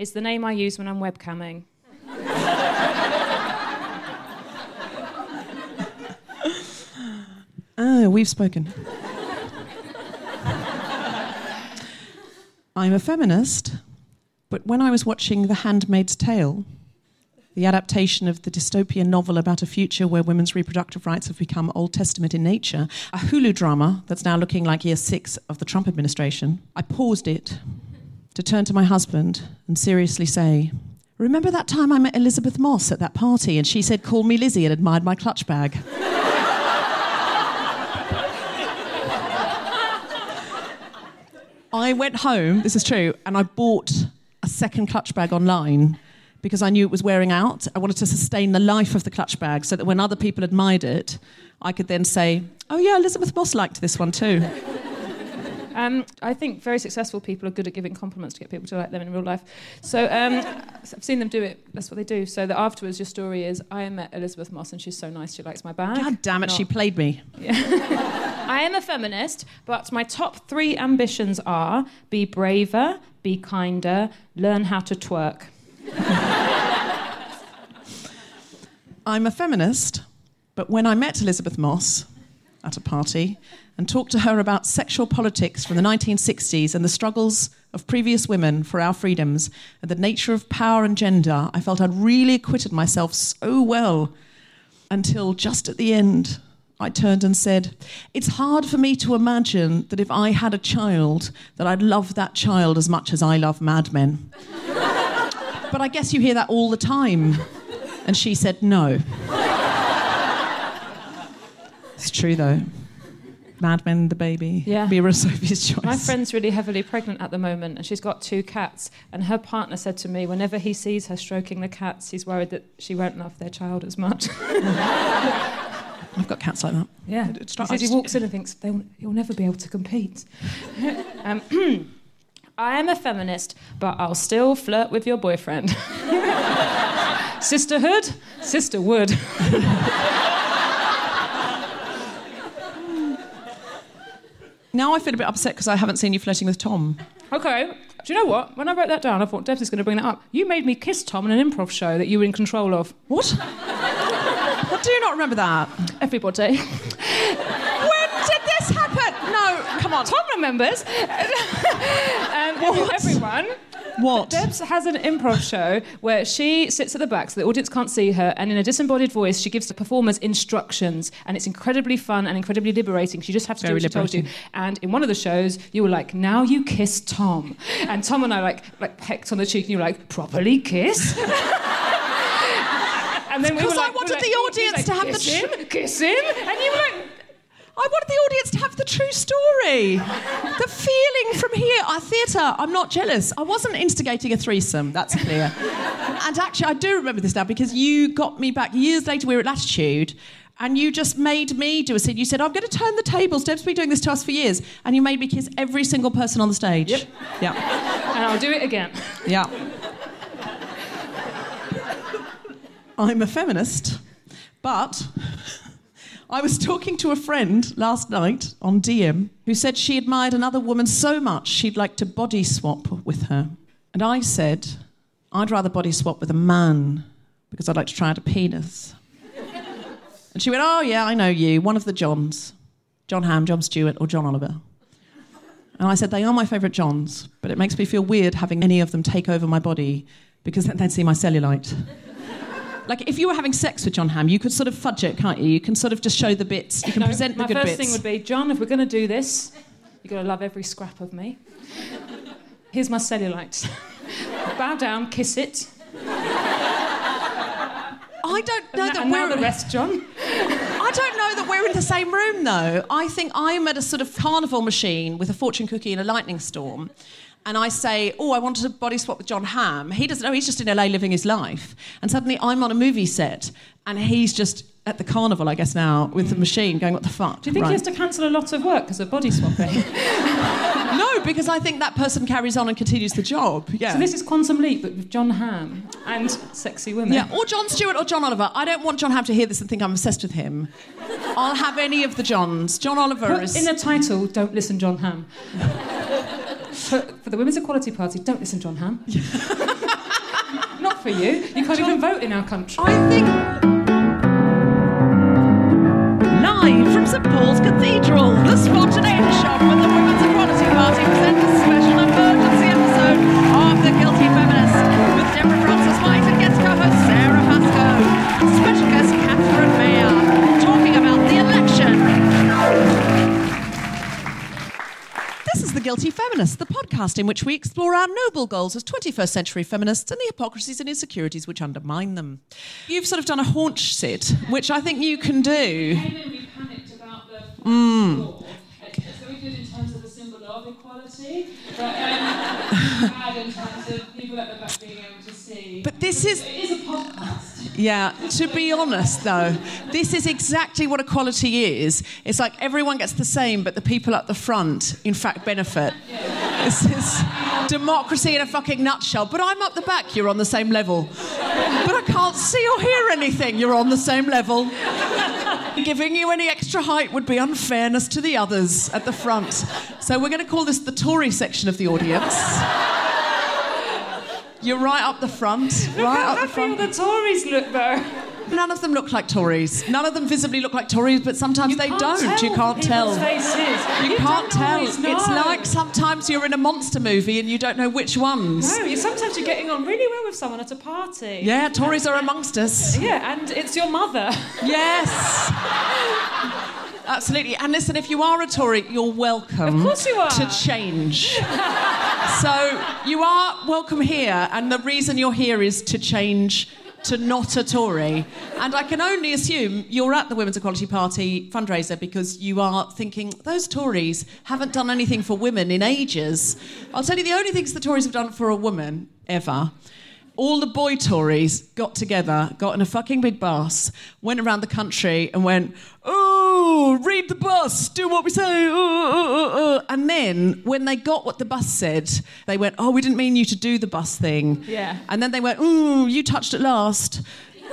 Is the name I use when I'm webcamming. Ah, we've spoken. I'm a feminist, but when I was watching The Handmaid's Tale, the adaptation of the dystopian novel about a future where women's reproductive rights have become Old Testament in nature, a Hulu drama that's now looking like year six of the Trump administration, I paused it to turn to my husband and seriously say, Remember that time I met Elisabeth Moss at that party and she said, Call me Lizzie and admired my clutch bag? I went home, this is true, and I bought a second clutch bag online because I knew it was wearing out. I wanted to sustain the life of the clutch bag so that when other people admired it, I could then say, Oh, yeah, Elisabeth Moss liked this one too. Um, I think very successful people are good at giving compliments to get people to like them in real life. So um, I've seen them do it. That's what they do. So that afterwards, your story is, I met Elisabeth Moss and she's so nice. She likes my bag. God damn it, Not- she played me. I am a feminist, but my top three ambitions are: be braver, be kinder, learn how to twerk. I'm a feminist, but when I met Elisabeth Moss at a party and talked to her about sexual politics from the 1960s and the struggles of previous women for our freedoms and the nature of power and gender, I felt I'd really acquitted myself so well until just at the end. I turned and said, It's hard for me to imagine that if I had a child, that I'd love that child as much as I love Mad Men. But I guess you hear that all the time. And she said, No. It's true though. Mad Men, the baby. Yeah. Mira Sophie's choice. My friend's really heavily pregnant at the moment, and she's got two cats. And her partner said to me, whenever he sees her stroking the cats, he's worried that she won't love their child as much. I've got cats like that. Yeah, he, says he walks in and thinks they'll, he'll never be able to compete. um, I am a feminist, but I'll still flirt with your boyfriend. Sisterhood, sisterwood. Now I feel a bit upset because I haven't seen you flirting with Tom. Okay, do you know what? When I wrote that down, I thought Debs is going to bring that up. You made me kiss Tom in an improv show that you were in control of. What? I do not remember that. Everybody. When did this happen? No, come on. Tom remembers. um, What? Everyone. What? Debs has an improv show where she sits at the back so the audience can't see her, and in a disembodied voice, she gives the performers instructions, and it's incredibly fun and incredibly liberating. She just has to Very do what she told you. And in one of the shows, you were like, "Now you kiss Tom," and Tom and I like like pecked on the cheek, and you were like, "Properly kiss." and then we were 'cause I like, we wanted like- the audience like, to have the kiss tr- him, kiss him, and you were like. I wanted the audience to have the true story. the feeling from here. Our theatre, I'm not jealous. I wasn't instigating a threesome, that's clear. and actually, I do remember this now because you got me back years later. We were at Latitude. And you just made me do a scene. You said, I'm going to turn the tables. Deb's been doing this to us for years. And you made me kiss every single person on the stage. Yep. Yeah. And I'll do it again. Yeah. I'm a feminist, but I was talking to a friend last night on DM who said she admired another woman so much she'd like to body swap with her. And I said, I'd rather body swap with a man because I'd like to try out a penis. And she went, Oh, yeah, I know you, one of the Johns John Hamm, Jon Stewart, or John Oliver. And I said, They are my favourite Johns, but it makes me feel weird having any of them take over my body because then they'd see my cellulite. Like, if you were having sex with John Hamm, you could sort of fudge it, can't you? You can sort of just show the bits, you can No, present the good bits. my first thing would be, John, if we're going to do this, you've got to love every scrap of me. Here's my cellulite. Bow down, kiss it. I don't know that- that and we're. the rest, John. I don't know that we're in the same room, though. I think I'm at a sort of carnival machine with a fortune cookie and a lightning storm. And I say, Oh, I wanted to body swap with John Hamm. He doesn't know, he's just in LA living his life. And suddenly I'm on a movie set and he's just at the carnival, I guess, now with the machine going, What the fuck? Do you think he has to cancel a lot of work because of body swapping? No, because I think that person carries on and continues the job. Yeah. so this is Quantum Leap, but with John Hamm and sexy women. yeah, or Jon Stewart or John Oliver. I don't want John Hamm to hear this and think I'm obsessed with him. I'll have any of the Johns. John Oliver Put is. in the title, don't listen, John Hamm. for, for the Women's Equality Party, don't listen, John Hamm. Not for you. You can't even vote in our country. I think. Live from St Paul's Cathedral, the spontaneous shop with the Women's Equality Party presents a special Guilty Feminist, the podcast in which we explore our noble goals as 21st century feminists and the hypocrisies and insecurities which undermine them. You've sort of done a haunch sit, which I think you can do. we panicked about the Mm. It's very good in terms of the symbol of equality, but um, bad in terms of people at the back being able to see. But this is, yeah, to be honest though, this is exactly what equality is. It's like everyone gets the same, but the people at the front, in fact, benefit. This is democracy in a fucking nutshell. But I'm up the back, you're on the same level. But I can't see or hear anything, you're on the same level. Giving you any extra height would be unfairness to the others at the front. So we're going to call this the Tory section of the audience. You're right up the front. Right How up the happy front. all the Tories look though. None of them look like Tories. None of them visibly look like Tories, but sometimes they don't. you can't tell. Faces. You, can't tell. It's like sometimes you're in a monster movie and you don't know which ones. No, you, sometimes you're getting on really well with someone at a party. Yeah, Tories are amongst us. Yeah, and it's your mother. Yes. Absolutely. And listen, if you are a Tory, you're welcome. Of course you are. To change. so you are welcome here, and the reason you're here is to change to not a Tory. And I can only assume you're at the Women's Equality Party fundraiser because you are thinking, those Tories haven't done anything for women in ages. I'll tell you the only things the Tories have done for a woman ever all the boy Tories got together, got in a fucking big bus, went around the country and went, oh, read the bus, do what we say. uh, uh, uh." And then when they got what the bus said, they went, oh, we didn't mean you to do the bus thing. Yeah. And then they went, ooh, you touched it last.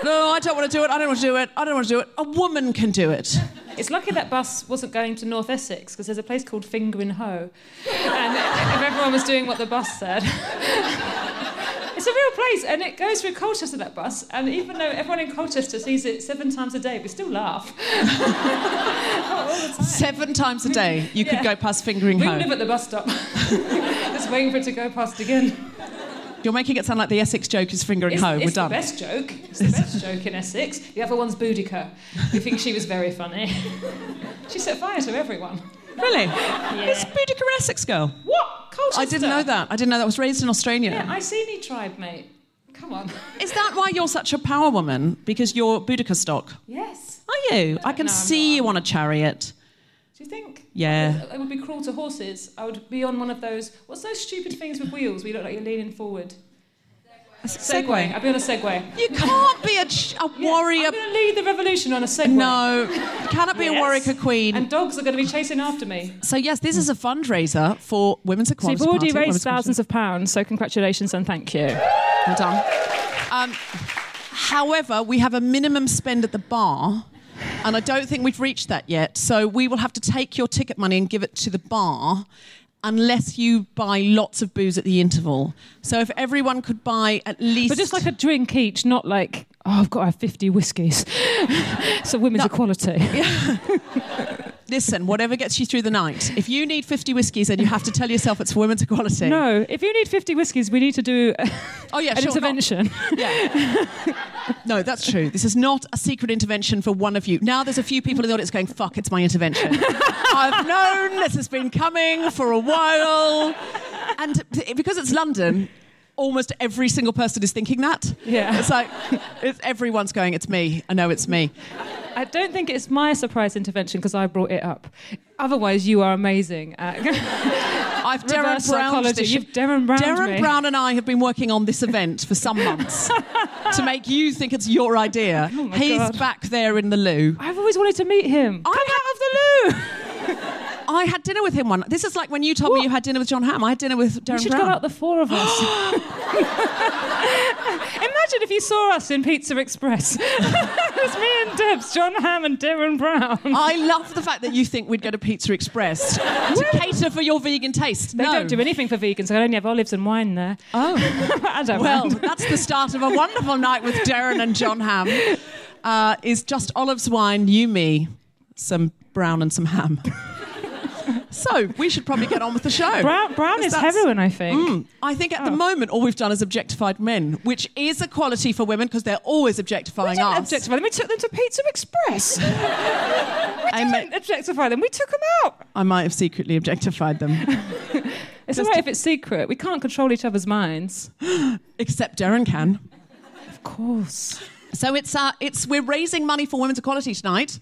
No, I don't want to do it. I don't want to do it. I don't want to do it. A woman can do it. It's lucky that bus wasn't going to North Essex because there's a place called Fingringhoe. And if everyone was doing what the bus said. It's a real place, and it goes through Colchester, that bus. And even though everyone in Colchester sees it seven times a day, we still laugh. The time. Seven times a day, you could Yeah. go past fingering We home. We live at the bus stop, just waiting for it to go past again. You're making it sound like the Essex joke is fingering It's, home. it's We're the done. best joke. It's the best joke in Essex. The other one's Boudica. We think she was very funny. she set fire to everyone. Really? Is Boudica an Essex girl? What? Colchester? I didn't know that. I didn't know that. I was raised in Australia. Yeah, Iceni tribe, mate. Come on. Is that why you're such a power woman? Because you're Boudica stock? Yes. Are you? I can No, see you on a chariot. Do you think? Yeah. It would be cruel to horses. I would be on one of those. What's those stupid things with wheels where you look like you're leaning forward? Segway. I'd be on a Segway. You can't be a, ch- a warrior. I'm going to lead the revolution on a Segway. No, cannot be a Yes. warrior queen. And dogs are going to be chasing after me. so yes, this is a fundraiser for Women's Equality. So Equality you've already Party. raised thousands of pounds, so congratulations and thank you. Well done. Um, however, we have a minimum spend at the bar, and I don't think we've reached that yet. So we will have to take your ticket money and give it to the bar. Unless you buy lots of booze at the interval. So if everyone could buy at least. But just like a drink each, not like, oh, I've got to have 50 whiskies. so women's equality. Listen, whatever gets you through the night. If you need 50 whiskies, then you have to tell yourself it's for women's equality. No, if you need 50 whiskies, we need to do Oh, yeah, an sure. not- intervention. No, that's true. This is not a secret intervention for one of you. Now there's a few people in the audience going, fuck, it's my intervention. I've known this has been coming for a while. And because it's London, almost every single person is thinking that. Yeah. It's like, it's, everyone's going, it's me. I know it's me. I don't think it's my surprise intervention because I brought it up. Otherwise, you are amazing at I've Derren psychology. You've Derren Browned Derren me. Brown and I have been working on this event for some months to make you think it's your idea. Oh He's God. back there in the loo. I've always wanted to meet him. I Come out of the loo. I had dinner with him one. This is like when you told me you had dinner with John Hamm. I had dinner with Derren We should Brown. go out the four of us. Imagine if you saw us in Pizza Express. it's me and Debs, John Hamm and Derren Brown. I love the fact that you think we'd go to Pizza Express to cater for your vegan taste. They no. don't do anything for vegans. I only have olives and wine there. Oh, I don't well, mind. that's the start of a wonderful night with Derren and John Hamm. Uh, is just olives, wine, you, me, some brown and some ham. So we should probably get on with the show. Brown, brown is heroin, I think. Mm, I think at the Oh. moment all we've done is objectified men, which is equality for women because they're always objectifying We objectifying didn't us. objectify them. We took them to Pizza Express. I, we may- didn't objectify them. We took them out. I might have secretly objectified them, It's Just all right to- if it's secret. We can't control each other's minds. except Derren can. Of course. So it's uh, it's we're raising money for women's equality tonight.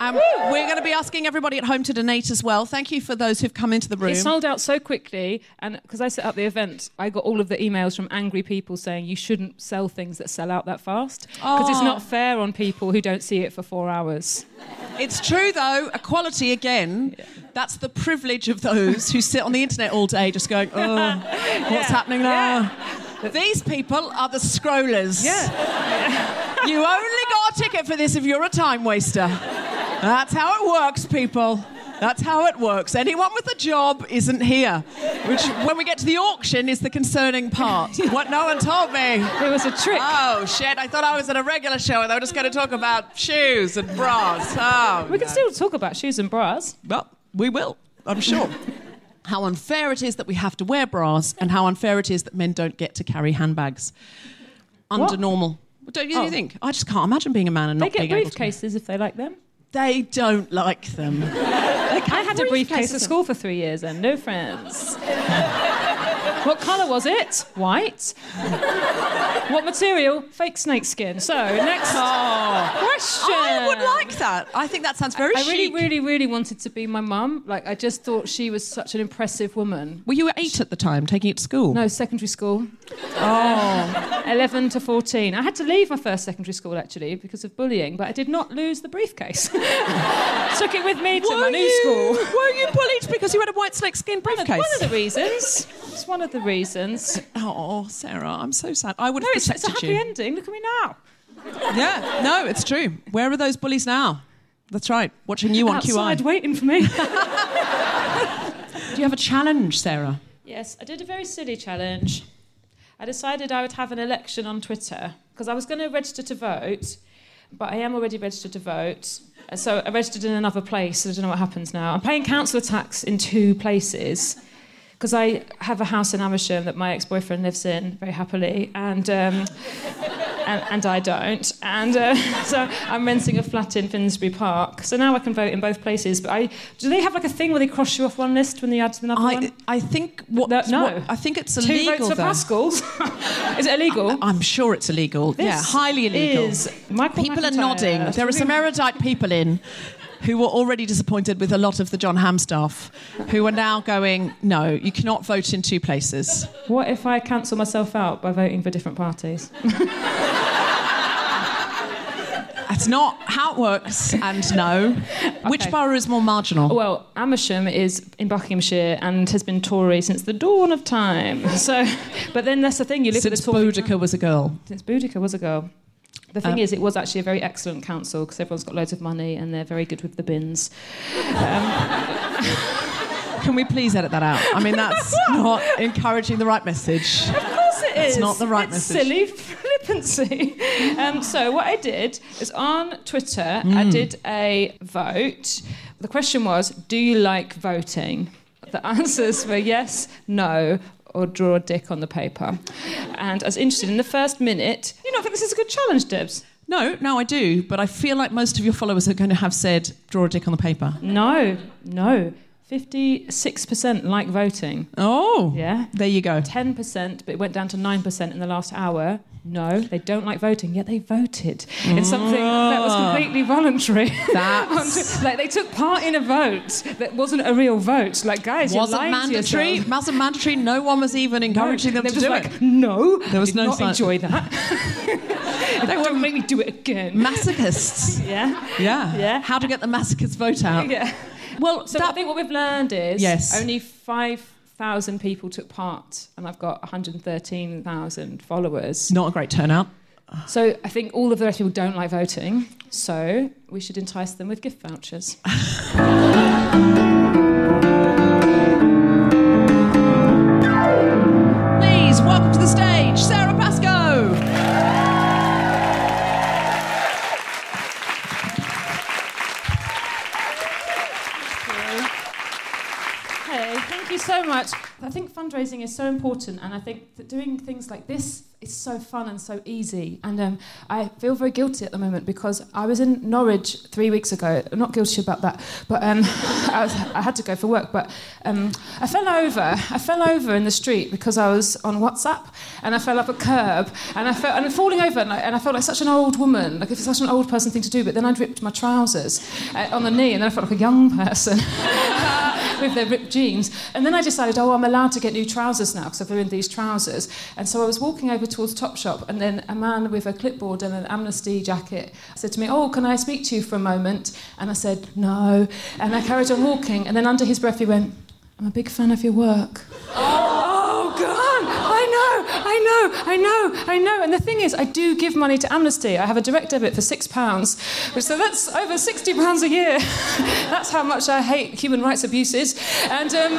Um, we're going to be asking everybody at home to donate as well. Thank you for those who've come into the room. It sold out so quickly, and because I set up the event, I got all of the emails from angry people saying you shouldn't sell things that sell out that fast because it's Oh. not fair on people who don't see it for four hours. It's true though, equality again. That's the privilege of those who sit on the internet all day just going, oh, what's happening now? These people are the scrollers. Yeah. You only got a ticket for this if you're a time waster. That's how it works, people. That's how it works. Anyone with a job isn't here. Which, when we get to the auction, is the concerning part. What no one told me. It was a trick. Oh, shit. I thought I was at a regular show and they were just going to talk about shoes and bras. Oh, we can no. still talk about shoes and bras. Well, we will, I'm sure. How unfair it is that we have to wear bras and how unfair it is that men don't get to carry handbags under What? normal. Don't you Oh. think? I just can't imagine being a man and They not being able to. briefcases if they like them. They don't like them. I had a briefcase at school for three years and no friends. what colour was it? White. what material? Fake snakeskin. So, next oh. question. I would like that. I think that sounds very I really, chic. really, really wanted to be my mum. Like, I just thought she was such an impressive woman. Were you eight at the time, taking it to school? No, secondary school. Oh. 11 to 14. I had to leave my first secondary school actually because of bullying, but I did not lose the briefcase. Took it with me to my new you, school. Were you bullied because you had a white snakeskin briefcase? One of the reasons. It's one of the reasons. Oh, Sara, I'm so sad. I would have No, have it's, it's a happy you. ending. Look at me now. Yeah, no, it's true. Where are those bullies now? That's right. Watching you on QI. Outside QI. waiting for me. Do you have a challenge, Sara? yes, I did a very silly challenge. I decided I would have an election on Twitter because I was going to register to vote, but I am already registered to vote. So I registered in another place. So I don't know what happens now. I'm paying council tax in two places because I have a house in Amersham that my ex-boyfriend lives in very happily, and. Um, and, and I don't. And uh, so I'm renting a flat in Finsbury Park. So now I can vote in both places. But I do they have like a thing where they cross you off one list when they add to another one? I, I think what, No, no. what- I think it's illegal. Two votes for. Pascals. Is it illegal? I'm sure it's illegal. yeah, highly illegal. Is Michael people are nodding. There are some erudite people in who were already disappointed with a lot of the John Hamm staff, who are now going, no, you cannot vote in two places. What if I cancel myself out by voting for different parties? That's not how it works, and no. Which borough is more marginal? Well, Amersham is in Buckinghamshire and has been Tory since the dawn of time. So, but then that's the thing. You live Since with a Tory Boudica was a girl. Since Boudica was a girl. The thing Um, is, it was actually a very excellent council because everyone's got loads of money and they're very good with the bins. Can we please edit that out? I mean, that's not encouraging the right message. Of course it It's is. not the right it's message. silly flippancy. Um, so what I did is on Twitter, Mm. I did a vote. The question was, do you like voting? The answers were yes, no, or draw a dick on the paper. And I was interested in the first minute. You know, I think this is a good challenge, Debs. No, no, I do, but I feel like most of your followers are going to have said, draw a dick on the paper. No, no. 56% like voting. Oh, Yeah. there you go. 10%, but it went down to 9% in the last hour. No, they don't like voting, yet they voted in something that was ah. completely voluntary. That's- like they took part in a vote that wasn't a real vote. Like, guys, Wasn't mandatory. Wasn't mandatory. No one was even encouraging them They to were do just it. no, There was did no not enjoy that. don't make me do it again. Masochists. yeah, Yeah. Yeah. How to get the masochist vote out. yeah. Well, So that- I think what we've learned is Yes. only 5,000 people took part, and I've got 113,000 followers. not a great turnout. So I think all of the rest of people don't like voting, so we should entice them with gift vouchers. You so much. I think fundraising is so important, and I think that doing things like this is so fun and so easy. And um, I feel very guilty at the moment because I was in Norwich three weeks ago. I'm not guilty about that, but um, I, was, I had to go for work. But um, I fell over. I fell over in the street because I was on WhatsApp, and I fell up a curb, and I felt and falling over, and I, and I felt like such an old woman, like it's such an old person thing to do. But then I'd ripped my trousers uh, on the knee, and then I felt like a young person. with their ripped jeans. And then I decided, oh, I'm allowed to get new trousers now because I've ruined these trousers. And so I was walking over towards Topshop, and then a man with a clipboard and an amnesty jacket said to me, oh, can I speak to you for a moment? And I said, no. And I carried on walking, and then under his breath he went, I'm a big fan of your work. Oh, know, I know, I know, I know. And the thing is, I do give money to Amnesty. I have a direct debit for six pounds, which so that's over sixty pounds a year. that's how much I hate human rights abuses. And um,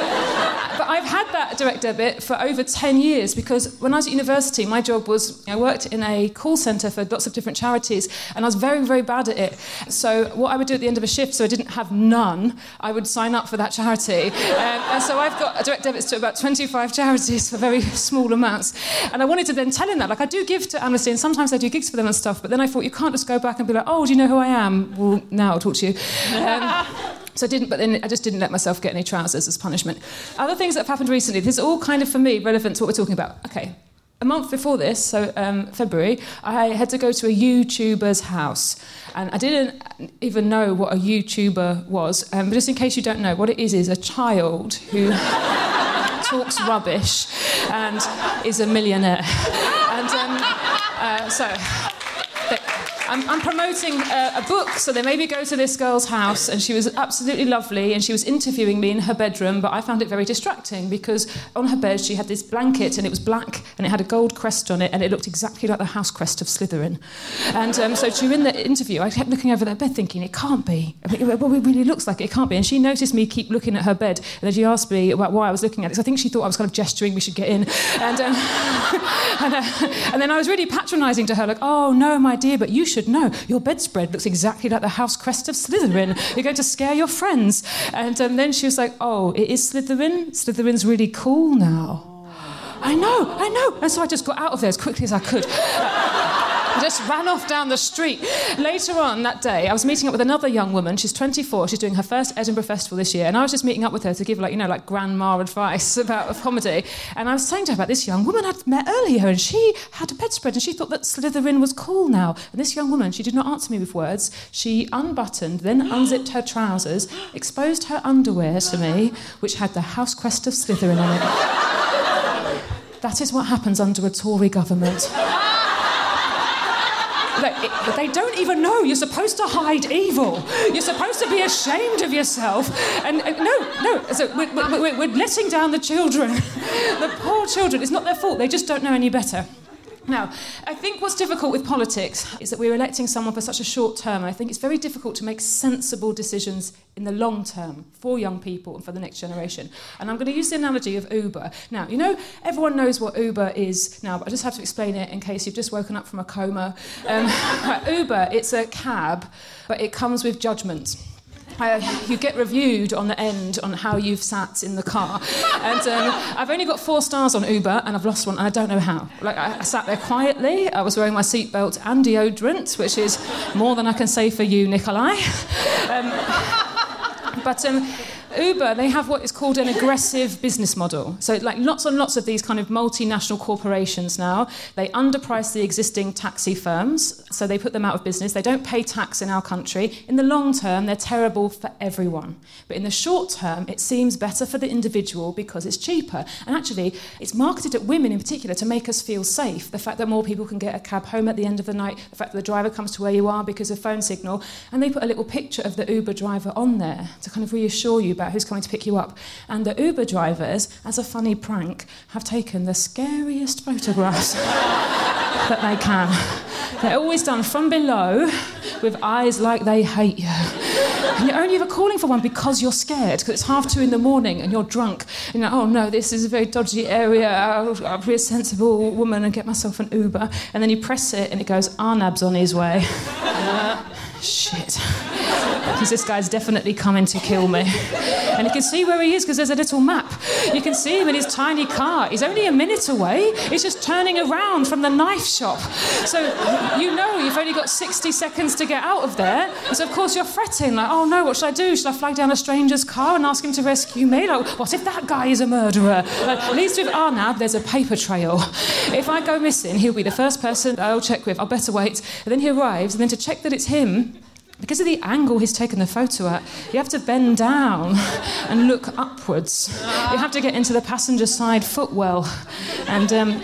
but I've had that direct debit for over ten years because when I was at university, my job was I worked in a call centre for lots of different charities, and I was very, very bad at it. So what I would do at the end of a shift, so I didn't have none, I would sign up for that charity. Um, and so I've got direct debits to about 25 charities for very small amounts. And I wanted to then tell him that. Like, I do give to Amnesty, and sometimes I do gigs for them and stuff, but then I thought, you can't just go back and be like, oh, do you know who I am? Well, now I'll talk to you. Um, so I didn't, but then I just didn't let myself get any trousers as punishment. Other things that have happened recently, this is all kind of, for me, relevant to what we're talking about. Okay, a month before this, so um, February, I had to go to a YouTuber's house. And I didn't even know what a YouTuber was. Um, but just in case you don't know, what it is is a child who talks rubbish and is a millionaire. And um, uh, so. I'm, I'm promoting a, a book, so they made me go to this girl's house, and she was absolutely lovely, and she was interviewing me in her bedroom, but I found it very distracting because on her bed she had this blanket, and it was black, and it had a gold crest on it, and it looked exactly like the house crest of Slytherin. And um, so during the interview, I kept looking over their bed thinking, it can't be. I mean, well, it really looks like it, it can't be. And she noticed me keep looking at her bed, and then she asked me about why I was looking at it. 'cause I think she thought I was kind of gesturing we should get in. And, um, and, uh, and then I was really patronising to her, like, oh, no, my dear, but you should know. Your bedspread looks exactly like the house crest of Slytherin. You're going to scare your friends. And um, then she was like, oh, it is Slytherin? Slytherin's really cool now. I know, I know. And so I just got out of there as quickly as I could. I just ran off down the street. Later on that day, I was meeting up with another young woman. She's 24. She's doing her first Edinburgh Festival this year. And I was just meeting up with her to give, like, you know, like grandma advice about comedy. And I was saying to her about this young woman I'd met earlier. And she had a bedspread and she thought that Slytherin was cool now. And this young woman, she did not answer me with words. She unbuttoned, then unzipped her trousers, exposed her underwear to me, which had the house crest of Slytherin on it. That is what happens under a Tory government. They don't even know you're supposed to hide evil. You're supposed to be ashamed of yourself. And, and no, no, so we're, we're, we're letting down the children. the poor children. It's not their fault. They just don't know any better. Now, I think what's difficult with politics is that we're electing someone for such a short term, I think it's very difficult to make sensible decisions in the long term for young people and for the next generation. And I'm going to use the analogy of Uber. Now, you know, everyone knows what Uber is now, but I just have to explain it in case you've just woken up from a coma. Um, Uber, it's a cab, but it comes with judgment. Uh, you get reviewed on the end on how you've sat in the car. And um, I've only got four stars on Uber, and I've lost one, and I don't know how. Like I, I sat there quietly. I was wearing my seatbelt and deodorant, which is more than I can say for you, Nikolai. Um, but um, Uber, they have what is called an aggressive business model. So, like lots and lots of these kind of multinational corporations now, they underprice the existing taxi firms, so they put them out of business. They don't pay tax in our country. In the long term, they're terrible for everyone. But in the short term, it seems better for the individual because it's cheaper. And actually, it's marketed at women in particular to make us feel safe. The fact that more people can get a cab home at the end of the night, the fact that the driver comes to where you are because of phone signal, and they put a little picture of the Uber driver on there to kind of reassure you about who's coming to pick you up. And the Uber drivers, as a funny prank, have taken the scariest photographs that they can. They're always done from below with eyes like they hate you. And you're only ever calling for one because you're scared, because it's half two in the morning and you're drunk. And you're like, oh no, this is a very dodgy area. I'll, I'll be a sensible woman and get myself an Uber. And then you press it and it goes, Arnab's on his way. Shit. Because this guy's definitely coming to kill me. And you can see where he is because there's a little map. You can see him in his tiny car. He's only a minute away. He's just turning around from the knife shop. So you know you've only got 60 seconds to get out of there. So, of course, you're fretting, like, oh no, what should I do? Should I flag down a stranger's car and ask him to rescue me? Like, what if that guy is a murderer? Like, at least with Arnab, there's a paper trail. If I go missing, he'll be the first person I'll check with. I'll better wait. And then he arrives, and then to check that it's him, because of the angle he's taken the photo at, you have to bend down and look upwards. You have to get into the passenger side footwell. And um,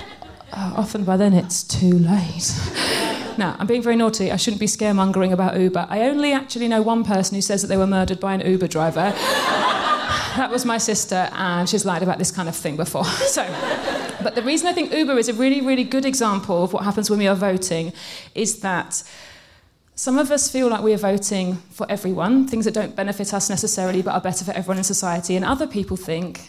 oh, often by then it's too late. Now, I'm being very naughty. I shouldn't be scaremongering about Uber. I only actually know one person who says that they were murdered by an Uber driver. that was my sister, and she's lied about this kind of thing before. So, but the reason I think Uber is a really, really good example of what happens when we are voting is that some of us feel like we are voting for everyone, things that don't benefit us necessarily but are better for everyone in society, and other people think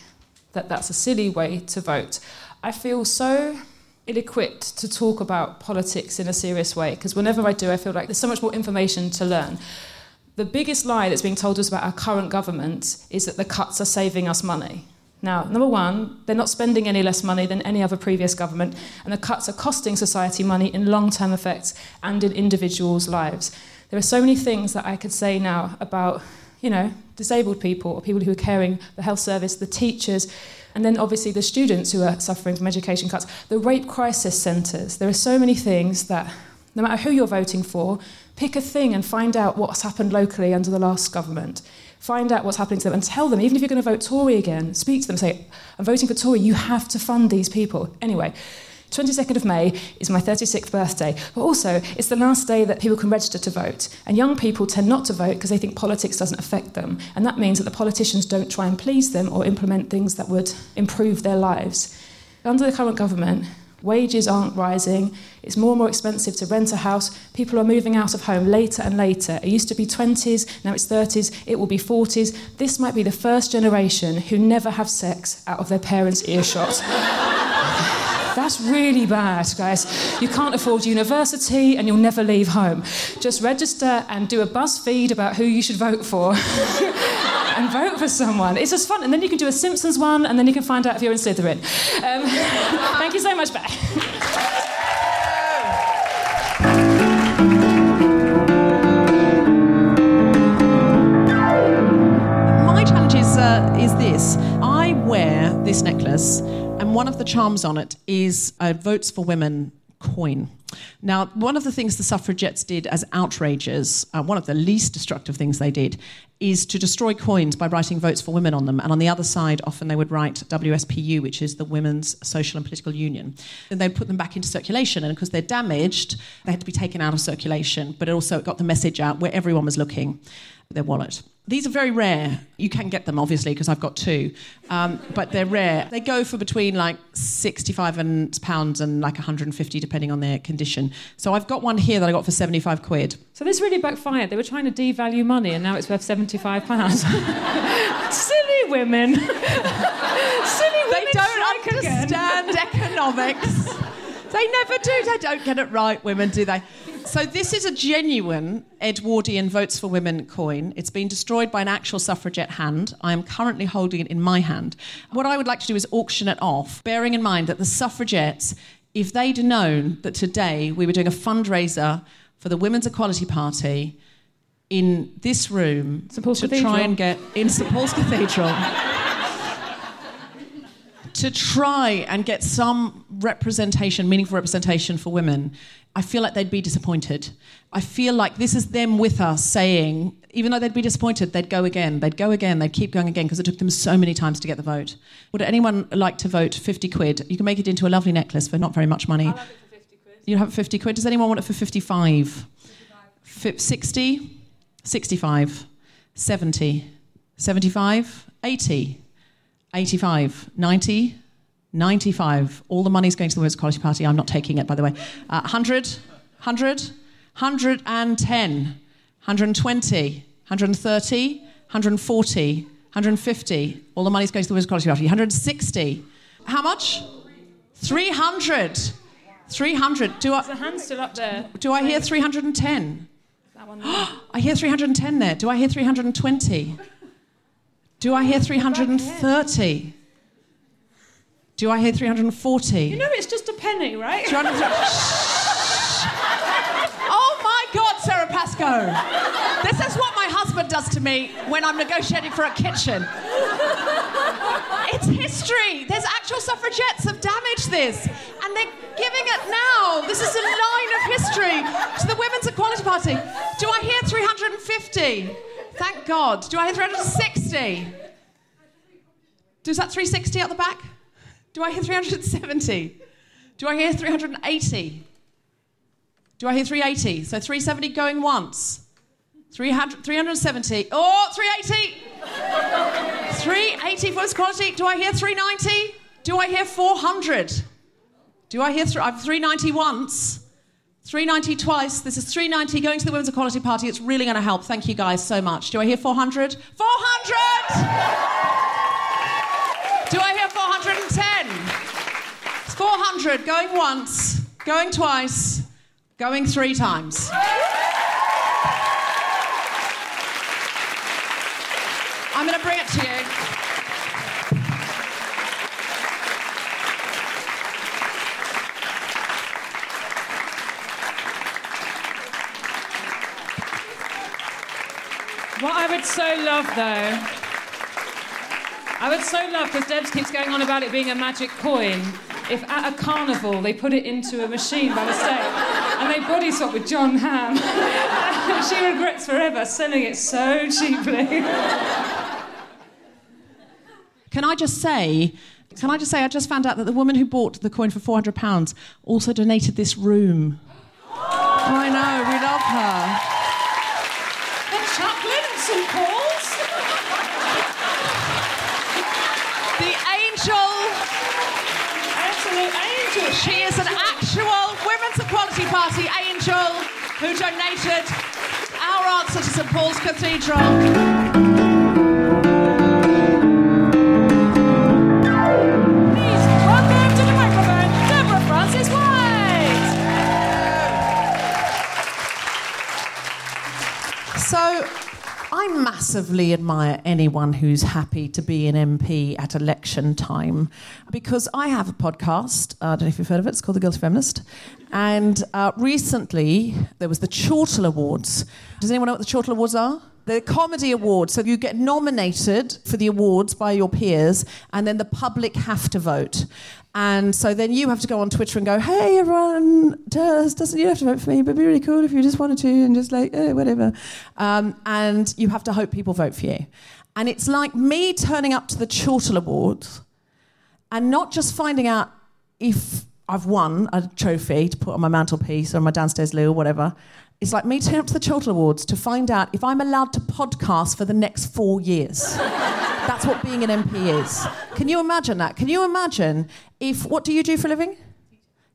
that that's a silly way to vote. I feel so ill equipped to talk about politics in a serious way because whenever I do, I feel like there's so much more information to learn. The biggest lie that's being told us about our current government is that the cuts are saving us money. Now, number one, they're not spending any less money than any other previous government, and the cuts are costing society money in long term effects and in individuals' lives. There are so many things that I could say now about, you know, disabled people or people who are caring, the health service, the teachers, and then obviously the students who are suffering from education cuts, the rape crisis centres. There are so many things that, no matter who you're voting for, pick a thing and find out what's happened locally under the last government find out what's happening to them and tell them, even if you're going to vote Tory again, speak to them, say, I'm voting for Tory, you have to fund these people. Anyway, 22nd of May is my 36th birthday, but also it's the last day that people can register to vote. And young people tend not to vote because they think politics doesn't affect them. And that means that the politicians don't try and please them or implement things that would improve their lives. Under the current government, Wages aren't rising. It's more and more expensive to rent a house. People are moving out of home later and later. It used to be 20s, now it's 30s, it will be 40s. This might be the first generation who never have sex out of their parents' earshot. That's really bad, guys. You can't afford university and you'll never leave home. Just register and do a BuzzFeed about who you should vote for and vote for someone. It's just fun. And then you can do a Simpsons one and then you can find out if you're in Slytherin. Um, thank you so much, Beth. My challenge uh, is this I wear this necklace and one of the charms on it is a Votes for Women coin. Now, one of the things the suffragettes did as outrages, uh, one of the least destructive things they did, is to destroy coins by writing votes for women on them. And on the other side, often they would write WSPU, which is the Women's Social and Political Union. And they'd put them back into circulation. And because they're damaged, they had to be taken out of circulation. But it also got the message out where everyone was looking their wallet. These are very rare. You can get them, obviously, because I've got two, um, but they're rare. They go for between like 65 and pounds and like 150, depending on their condition. So I've got one here that I got for 75 quid. So this really backfired. They were trying to devalue money, and now it's worth seventy-five pounds. Silly women. Silly women. They don't strike again. understand economics. They never do. They don't get it right, women, do they? So this is a genuine Edwardian Votes for Women coin. It's been destroyed by an actual suffragette hand. I am currently holding it in my hand. What I would like to do is auction it off, bearing in mind that the suffragettes, if they'd known that today we were doing a fundraiser for the Women's Equality Party in this room St Paul's to Cathedral. try and get in St Paul's Cathedral to try and get some representation, meaningful representation for women, I feel like they'd be disappointed. I feel like this is them with us saying, even though they'd be disappointed, they'd go again, they'd go again, they'd keep going again because it took them so many times to get the vote. Would anyone like to vote 50 quid? You can make it into a lovely necklace for not very much money. You have it for 50 quid. Does anyone want it for 55? Fi 60? 65? 70? 75? 80? 85, 90, 95. All the money's going to the Women's Equality Party. I'm not taking it, by the way. Uh, 100, 100, 110, 120, 130, 140, 150. All the money's going to the Women's Equality Party. 160. How much? 300. 300. Do The I, hand's still up there. do I hear 310? That one. I hear 310 there. Do I hear 320? Do I hear 330? Do I hear 340? You know, it's just a penny, right? 300 oh my God, Sara Pascoe! This is what my husband does to me when I'm negotiating for a kitchen. It's history. There's actual suffragettes have damaged this, and they're giving it now. This is a line of history to the Women's Equality Party. Do I hear 350? Thank God. Do I hear 360? Does that 360 at the back? Do I hear 370? Do I hear 380? Do I hear 380? So 370 going once. 300, 370. Oh, 380! 380 for this quality. Do I hear 390? Do I hear 400? Do I hear th- I've 390 once? 390 twice. This is 390 going to the Women's Equality Party. It's really going to help. Thank you guys so much. Do I hear 400? 400! Do I hear 100, going once, going twice, going three times. I'm going to bring it to you. What I would so love, though, I would so love because Debs keeps going on about it being a magic coin if at a carnival they put it into a machine by mistake and they body swap with John Hamm. she regrets forever selling it so cheaply. Can I just say, can I just say, I just found out that the woman who bought the coin for £400 also donated this room. I know, we love her. The chaplain St Paul's? She is an actual Women's Equality Party angel who donated our answer to St Paul's Cathedral. I massively admire anyone who's happy to be an MP at election time because I have a podcast. uh, I don't know if you've heard of it. It's called The Guilty Feminist. And uh, recently there was the Chortle Awards. Does anyone know what the Chortle Awards are? The comedy awards. So you get nominated for the awards by your peers, and then the public have to vote. And so then you have to go on Twitter and go, "Hey, everyone, does doesn't you have to vote for me? But it'd be really cool if you just wanted to, and just like eh, whatever." Um, and you have to hope people vote for you. And it's like me turning up to the Chortle Awards and not just finding out if I've won a trophy to put on my mantelpiece or my downstairs loo or whatever. It's like me turning up to the Chortle Awards to find out if I'm allowed to podcast for the next four years. That's what being an MP is. Can you imagine that? Can you imagine if, what do you do for a living?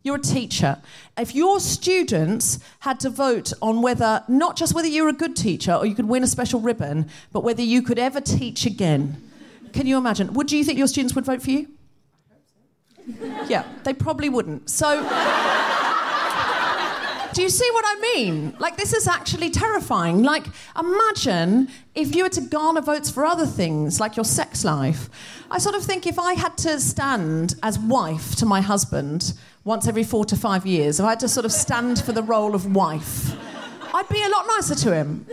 You're a teacher. If your students had to vote on whether, not just whether you're a good teacher or you could win a special ribbon, but whether you could ever teach again, can you imagine? Would you think your students would vote for you? Yeah, they probably wouldn't. So. Do you see what I mean? Like, this is actually terrifying. Like, imagine if you were to garner votes for other things, like your sex life. I sort of think if I had to stand as wife to my husband once every four to five years, if I had to sort of stand for the role of wife, I'd be a lot nicer to him.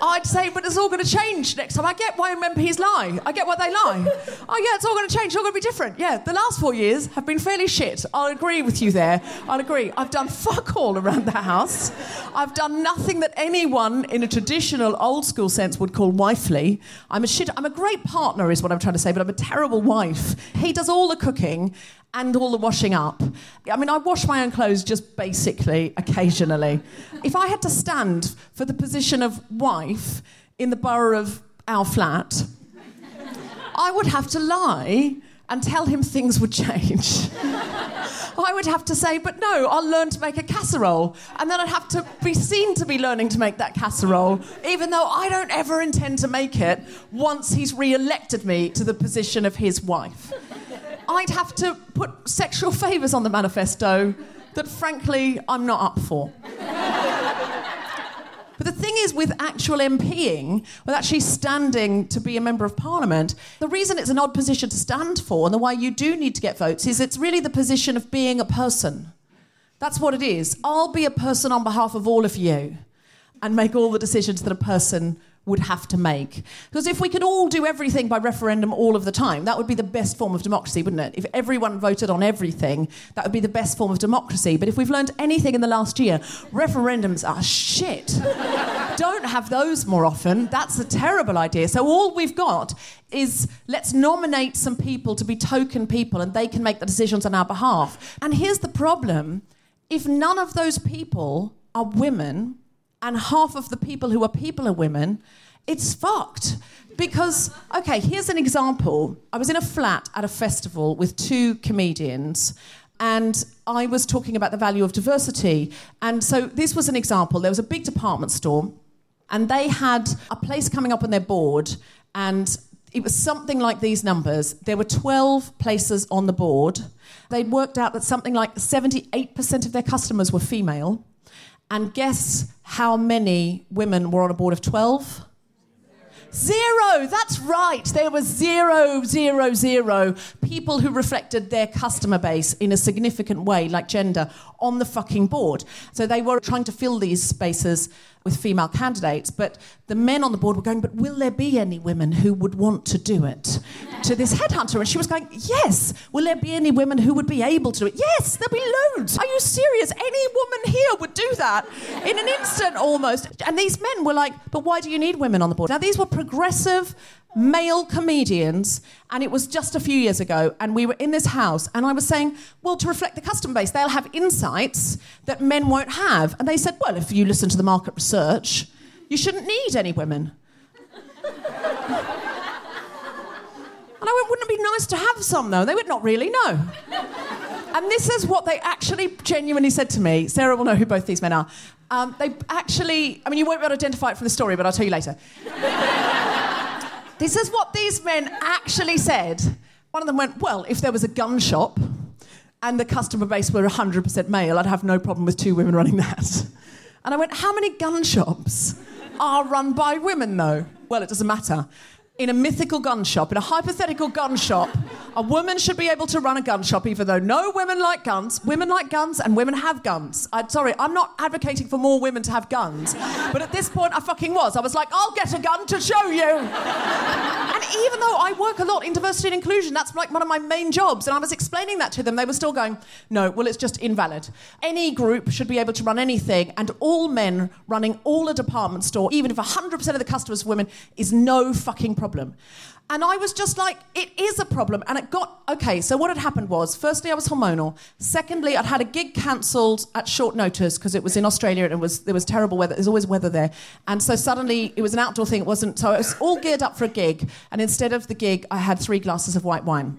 I'd say, but it's all going to change next time. I get why MPs lie. I get why they lie. Oh, yeah, it's all going to change. It's all going to be different. Yeah, the last four years have been fairly shit. I'll agree with you there. I'll agree. I've done fuck all around the house. I've done nothing that anyone in a traditional old school sense would call wifely. I'm a shit. I'm a great partner, is what I'm trying to say, but I'm a terrible wife. He does all the cooking and all the washing up. I mean, I wash my own clothes just basically occasionally. If I had to stand for the position of wife in the borough of our flat, I would have to lie and tell him things would change. I would have to say, but no, I'll learn to make a casserole. And then I'd have to be seen to be learning to make that casserole, even though I don't ever intend to make it once he's re elected me to the position of his wife. I'd have to put sexual favours on the manifesto that, frankly, I'm not up for. But the thing is, with actual MPing, with actually standing to be a member of parliament, the reason it's an odd position to stand for and the why you do need to get votes is it's really the position of being a person. That's what it is. I'll be a person on behalf of all of you and make all the decisions that a person would have to make. Because if we could all do everything by referendum all of the time, that would be the best form of democracy, wouldn't it? If everyone voted on everything, that would be the best form of democracy. But if we've learned anything in the last year, referendums are shit. Don't have those more often. That's a terrible idea. So all we've got is let's nominate some people to be token people and they can make the decisions on our behalf. And here's the problem if none of those people are women, and half of the people who are people are women, it's fucked. Because, okay, here's an example. I was in a flat at a festival with two comedians, and I was talking about the value of diversity. And so this was an example. There was a big department store, and they had a place coming up on their board, and it was something like these numbers. There were 12 places on the board. They'd worked out that something like 78% of their customers were female. And guess how many women were on a board of 12? Zero, that's right. There was zero, zero, zero people who reflected their customer base in a significant way, like gender, on the fucking board. So they were trying to fill these spaces with female candidates, but the men on the board were going, But will there be any women who would want to do it? to this headhunter. And she was going, Yes. Will there be any women who would be able to do it? Yes, there'll be loads. Are you serious? Any woman here would do that in an instant almost. And these men were like, But why do you need women on the board? Now, these were progressive male comedians, and it was just a few years ago, and we were in this house, and I was saying, well, to reflect the customer base, they'll have insights that men won't have. And they said, well, if you listen to the market research, you shouldn't need any women. And I went, wouldn't it be nice to have some though? They went, not really, no. and this is what they actually genuinely said to me. Sara will know who both these men are. Um, they actually, I mean, you won't be able to identify it from the story, but I'll tell you later. This is what these men actually said. One of them went, well, if there was a gun shop and the customer base were 100% male, I'd have no problem with two women running that. And I went, how many gun shops are run by women though? Well, it doesn't matter in a mythical gun shop, in a hypothetical gun shop, a woman should be able to run a gun shop, even though no women like guns. Women like guns, and women have guns. I'm sorry, I'm not advocating for more women to have guns, but at this point, I fucking was. I was like, I'll get a gun to show you. and even though I work a lot in diversity and inclusion, that's like one of my main jobs, and I was explaining that to them, they were still going, no, well, it's just invalid. Any group should be able to run anything, and all men running all a department store, even if 100% of the customers are women, is no fucking problem. And I was just like, it is a problem. And it got, okay, so what had happened was, firstly, I was hormonal. Secondly, I'd had a gig cancelled at short notice because it was in Australia and it was, there was terrible weather. There's always weather there. And so suddenly it was an outdoor thing. It wasn't, so I was all geared up for a gig. And instead of the gig, I had three glasses of white wine.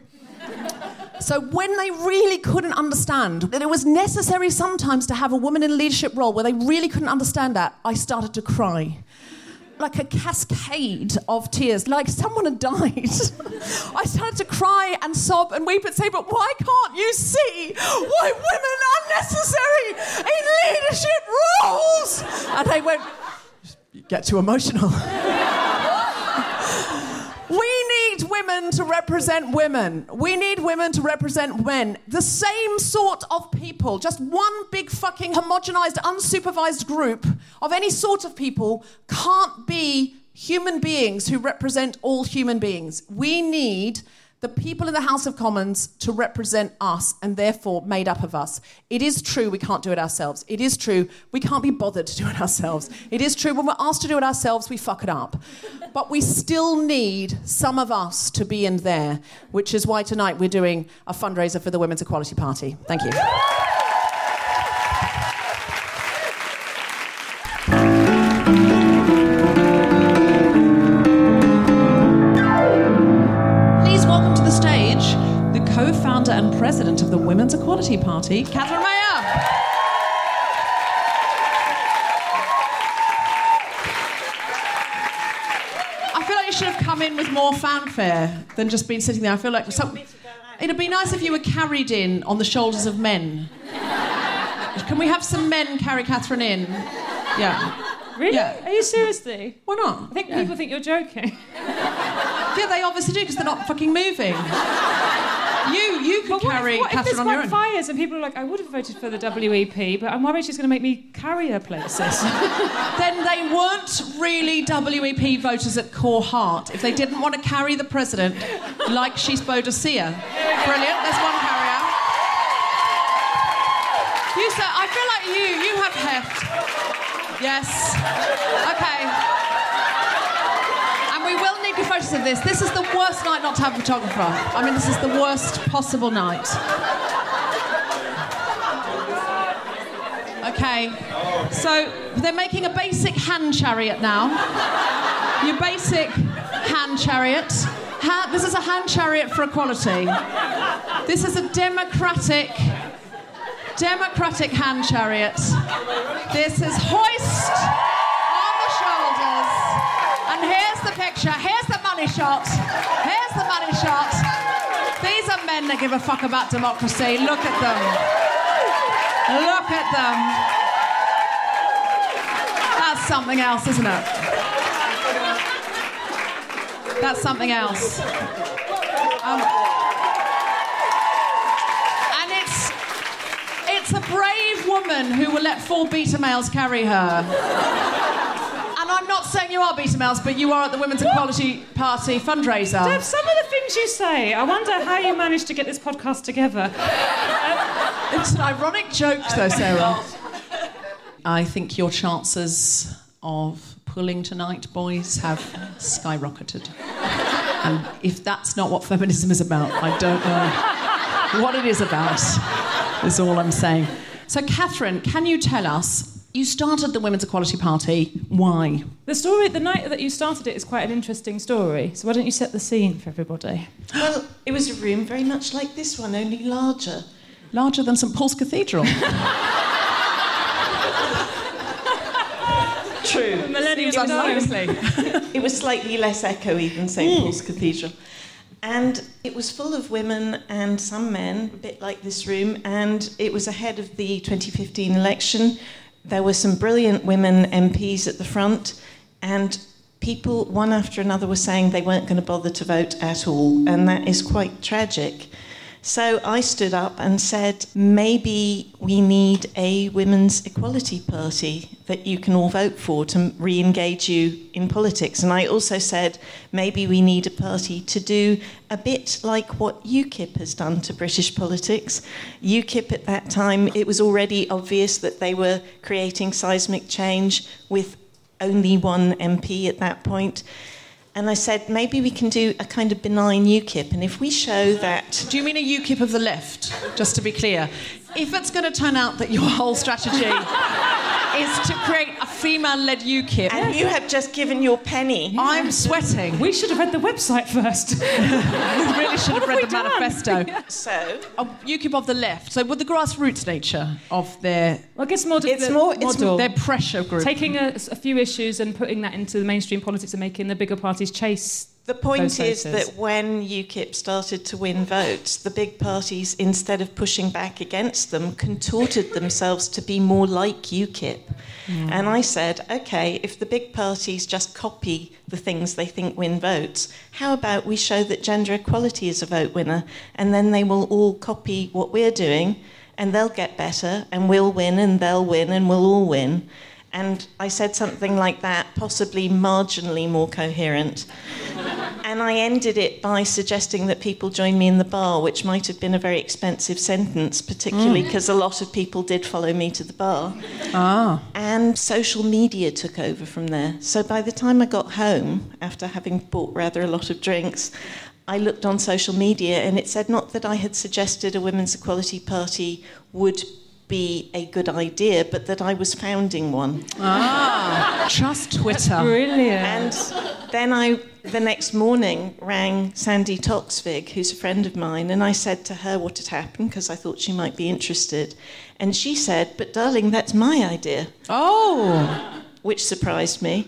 So when they really couldn't understand that it was necessary sometimes to have a woman in a leadership role where they really couldn't understand that, I started to cry like a cascade of tears, like someone had died. I started to cry and sob and weep and say, But why can't you see why women are necessary in leadership roles? And they went, You get too emotional. We need women to represent women. We need women to represent men. The same sort of people, just one big fucking homogenized, unsupervised group of any sort of people can't be human beings who represent all human beings. We need the people in the House of Commons to represent us and therefore made up of us. It is true we can't do it ourselves. It is true we can't be bothered to do it ourselves. It is true when we're asked to do it ourselves, we fuck it up. But we still need some of us to be in there, which is why tonight we're doing a fundraiser for the Women's Equality Party. Thank you. And president of the Women's Equality Party, Catherine Mayer. I feel like you should have come in with more fanfare than just been sitting there. I feel like some, it'd be nice if you were carried in on the shoulders of men. Can we have some men carry Catherine in? Yeah. Really? Yeah. Are you seriously? Why not? I think Yeah. people think you're joking. Yeah, they obviously do because they're not fucking moving. You, you could But what carry if, what if this on your own. backfires and people are like, I would have voted for the WEP, but I'm worried she's going to make me carry her places. Then they weren't really WEP voters at core heart if they didn't want to carry the president like she's Boadicea. Brilliant. There's one carrier. You sir, I feel like you, you have heft. Yes. Okay. Of this. This is the worst night not to have a photographer. I mean, this is the worst possible night. Okay. So they're making a basic hand chariot now. Your basic hand chariot. Ha- this is a hand chariot for equality. This is a democratic, democratic hand chariot. This is hoist on the shoulders. And here's the picture. Here's the money shot. Here's the money shot. These are men that give a fuck about democracy. Look at them. Look at them. That's something else, isn't it? That's something else. Um, and it's it's a brave woman who will let four beta males carry her. Not saying you are beta males, but you are at the Women's Equality Party fundraiser. Deb, some of the things you say, I wonder how you managed to get this podcast together. It's an ironic joke, though, Sara. I think your chances of pulling tonight, boys, have skyrocketed. And if that's not what feminism is about, I don't know what it is about, is all I'm saying. So, Catherine, can you tell us? You started the Women's Equality Party. Why? The story, the night that you started it, is quite an interesting story. So why don't you set the scene for everybody? Well, it was a room very much like this one, only larger. Larger than St Paul's Cathedral. True. Millennials It was slightly- it was slightly less echoey than St hmm. Paul's Cathedral. And it was full of women and some men, a bit like this room, and it was ahead of the 2015 election. There were some brilliant women MPs at the front, and people, one after another, were saying they weren't going to bother to vote at all, and that is quite tragic. So I stood up and said, maybe we need a women's equality party that you can all vote for to re engage you in politics. And I also said, maybe we need a party to do a bit like what UKIP has done to British politics. UKIP at that time, it was already obvious that they were creating seismic change with only one MP at that point. And I said, maybe we can do a kind of benign UKIP. And if we show that. Do you mean a UKIP of the left, just to be clear? If it's going to turn out that your whole strategy is to create a female led UKIP. And you have just given your penny. I'm sweating. We should have read the website first. we really should have read the manifesto. So. A UKIP of the left. So, with the grassroots nature of their. Well, I guess more It's the more- it's model. Their pressure group. Taking a, a few issues and putting that into the mainstream politics and making the bigger parties chase. The point is that when UKIP started to win votes, the big parties, instead of pushing back against them, contorted themselves to be more like UKIP. And I said, okay, if the big parties just copy the things they think win votes, how about we show that gender equality is a vote winner, and then they will all copy what we're doing, and they'll get better, and we'll win, and they'll win, and we'll all win. And I said something like that, possibly marginally more coherent. And I ended it by suggesting that people join me in the bar, which might have been a very expensive sentence, particularly because a lot of people did follow me to the bar. Ah. And social media took over from there. So by the time I got home, after having bought rather a lot of drinks, I looked on social media and it said not that I had suggested a women's equality party would be a good idea, but that I was founding one. Ah. Trust Twitter. Brilliant. And then I, the next morning, rang Sandi Toksvig, who's a friend of mine, and I said to her what had happened because I thought she might be interested. And she said, But darling, that's my idea, Oh. which surprised me.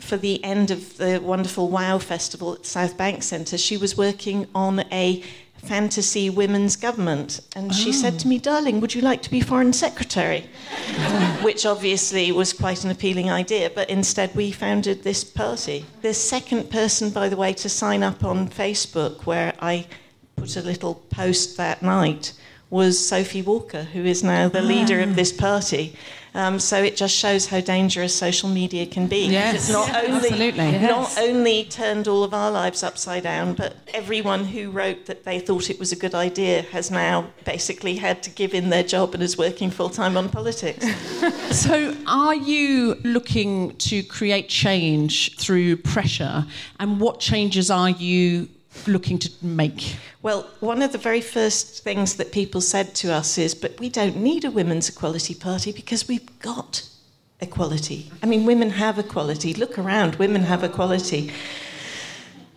For the end of the wonderful WOW festival at South Bank Centre, she was working on a fantasy women's government. And she said to oh. me, Darling, would you like to be Foreign Secretary? Which obviously was quite an appealing idea, but instead we founded this party. The second person, by the way, to sign up on Facebook, where I put a little post that night, was Sophie Walker, who is now the leader of this ah. party. Um, so it just shows how dangerous social media can be. Yes, It's not only absolutely. not only turned all of our lives upside down, but everyone who wrote that they thought it was a good idea has now basically had to give in their job and is working full time on politics. So, are you looking to create change through pressure? And what changes are you looking to make? Well, one of the very first things that people said to us is, but we don't need a women's equality party because we've got equality. I mean, women have equality. Look around, women have equality.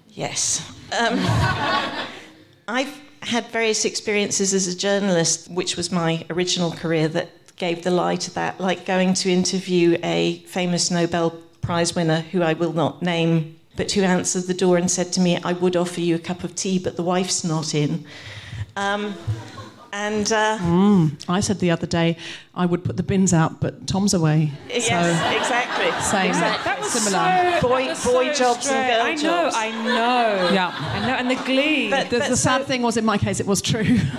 Yes. Um, I've had various experiences as a journalist, which was my original career, that gave the lie to that, like going to interview a famous Nobel Prize winner who I will not name, but who answered the door and said to me, I would offer you a cup of tea, but the wife's not in. Um, and uh, mm. I said the other day I would put the bins out, but Tom's away. yes, So, exactly. same. Exactly. That was Similar. so- Boy- that was boy so jobs and straight. girl I know, jobs. I know. Yeah. I know, and the glee. But- The, the so- sad thing was, in my case, it was true.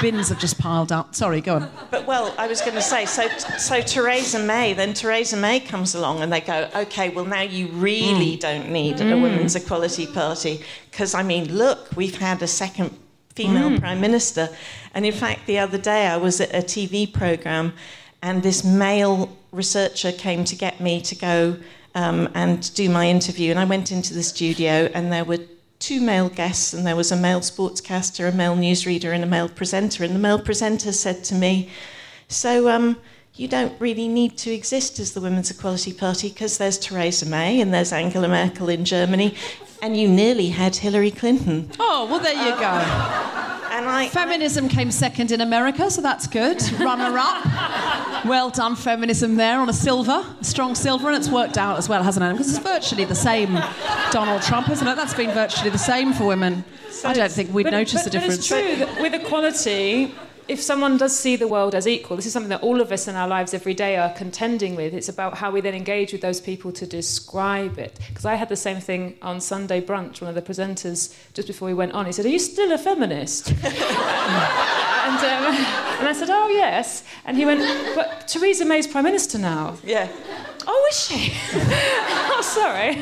bins have just piled up. Sorry, go on. But well, I was going to say, so so Theresa May, then Theresa May comes along and they go, okay, well now you really mm. don't need a mm. women's equality party because I mean, look, we've had a second female prime minister, and in fact, the other day I was at a TV program, and this male researcher came to get me to go um, and do my interview, and I went into the studio, and there were two male guests, and there was a male sportscaster, a male newsreader, and a male presenter. And the male presenter said to me, So, um, you don't really need to exist as the Women's Equality Party because there's Theresa May and there's Angela Merkel in Germany, and you nearly had Hillary Clinton. Oh, well, there you go. And I. Feminism came second in America, so that's good. Runner up. Well done, feminism there on a silver, a strong silver, and it's worked out as well, hasn't it? Because it's virtually the same, Donald Trump, isn't it? That's been virtually the same for women. I don't think we'd But- notice but- the but difference. it's true that with equality, if someone does see the world as equal, this is something that all of us in our lives every day are contending with. It's about how we then engage with those people to describe it. Because I had the same thing on Sunday brunch. One of the presenters, just before we went on, he said, Are you still a feminist? and, um, and I said, Oh, yes. And he went, But Theresa May's Prime Minister now. Yeah. Oh, is she? oh, sorry.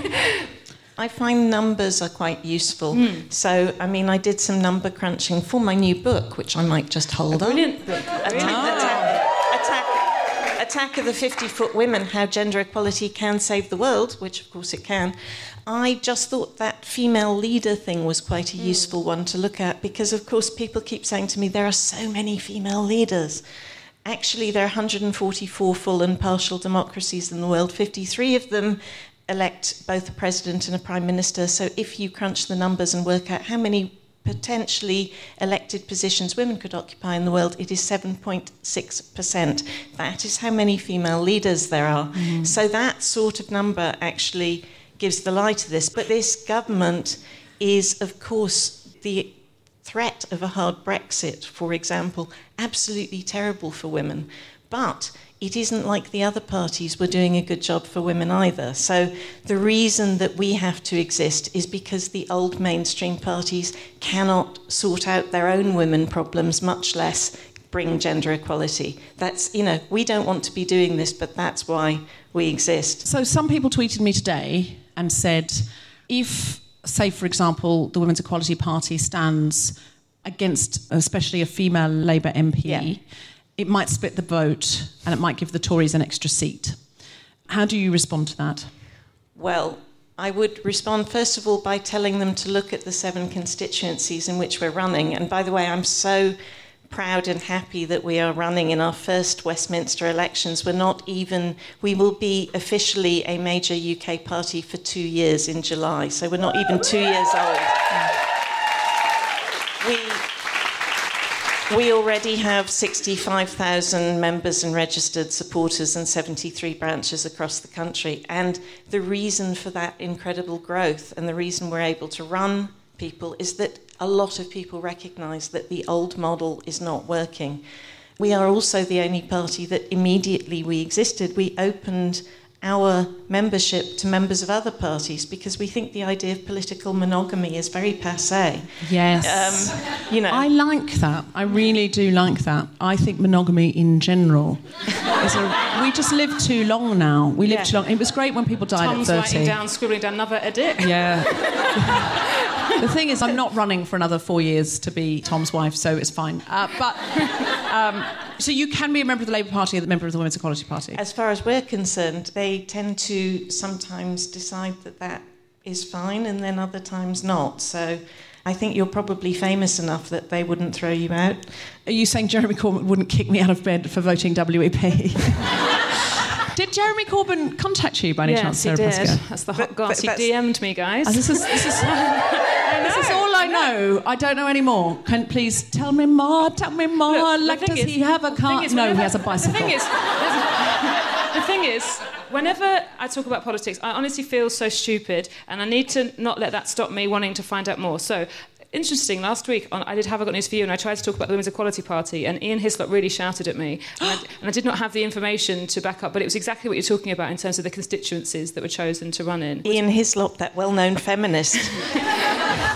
I find numbers are quite useful. Hmm. So, I mean, I did some number crunching for my new book, which I might just hold up. Brilliant book. Attack, attack, attack of the 50 foot women How Gender Equality Can Save the World, which of course it can. I just thought that female leader thing was quite a useful one to look at because, of course, people keep saying to me there are so many female leaders. Actually, there are 144 full and partial democracies in the world, 53 of them elect both a president and a prime minister. So if you crunch the numbers and work out how many potentially elected positions women could occupy in the world, it is 7.6%. That is how many female leaders there are. Mm-hmm. So that sort of number actually gives the lie to this. But this government is, of course, the threat of a hard Brexit, for example, absolutely terrible for women. But it isn't like the other parties were doing a good job for women either. So the reason that we have to exist is because the old mainstream parties cannot sort out their own women problems, much less bring gender equality. That's, you know, we don't want to be doing this, but that's why we exist. So some people tweeted me today and said, if, say, for example, the Women's Equality Party stands against, especially a female Labour MP, Yeah. It might split the vote and it might give the Tories an extra seat. How do you respond to that? Well, I would respond first of all by telling them to look at the seven constituencies in which we're running. And by the way, I'm so proud and happy that we are running in our first Westminster elections. We're not even, we will be officially a major UK party for two years in July. So we're not even two years old. We, we already have 65,000 members and registered supporters and 73 branches across the country. And the reason for that incredible growth and the reason we're able to run people is that a lot of people recognise that the old model is not working. We are also the only party that immediately we existed, we opened our membership to members of other parties because we think the idea of political monogamy is very passe. Yes. Um, you know, I like that. I really do like that. I think monogamy in general a. We just live too long now. We live Yeah. too long. It was great when people died Tom's at 30. Tom's writing down, scribbling down another edit. Yeah. the thing is, I'm not running for another four years to be Tom's wife, so it's fine. Uh, but um, so you can be a member of the Labour Party and a member of the Women's Equality Party. as far as we're concerned, they tend to sometimes decide that that is fine and then other times not. So I think you're probably famous enough that they wouldn't throw you out. Are you saying Jeremy Corbyn wouldn't kick me out of bed for voting WEP? did Jeremy Corbyn contact you by any chance, Yes, he did. Prescott? That's the hot but goss. He DM'd me, guys. Oh, this is this is this is all I know. I don't know anymore. Can please tell me more? Tell me more. Look, like, does is- he have a car? is, No, he has a bicycle. The thing is, the thing is, whenever I talk about politics, I honestly feel so stupid, and I need to not let that stop me wanting to find out more. So. Interesting. Last week, on, I did have I got news for you, and I tried to talk about the Women's Equality Party, and Ian Hislop really shouted at me, and I, and I did not have the information to back up. But it was exactly what you're talking about in terms of the constituencies that were chosen to run in. Ian Hislop, that well known feminist.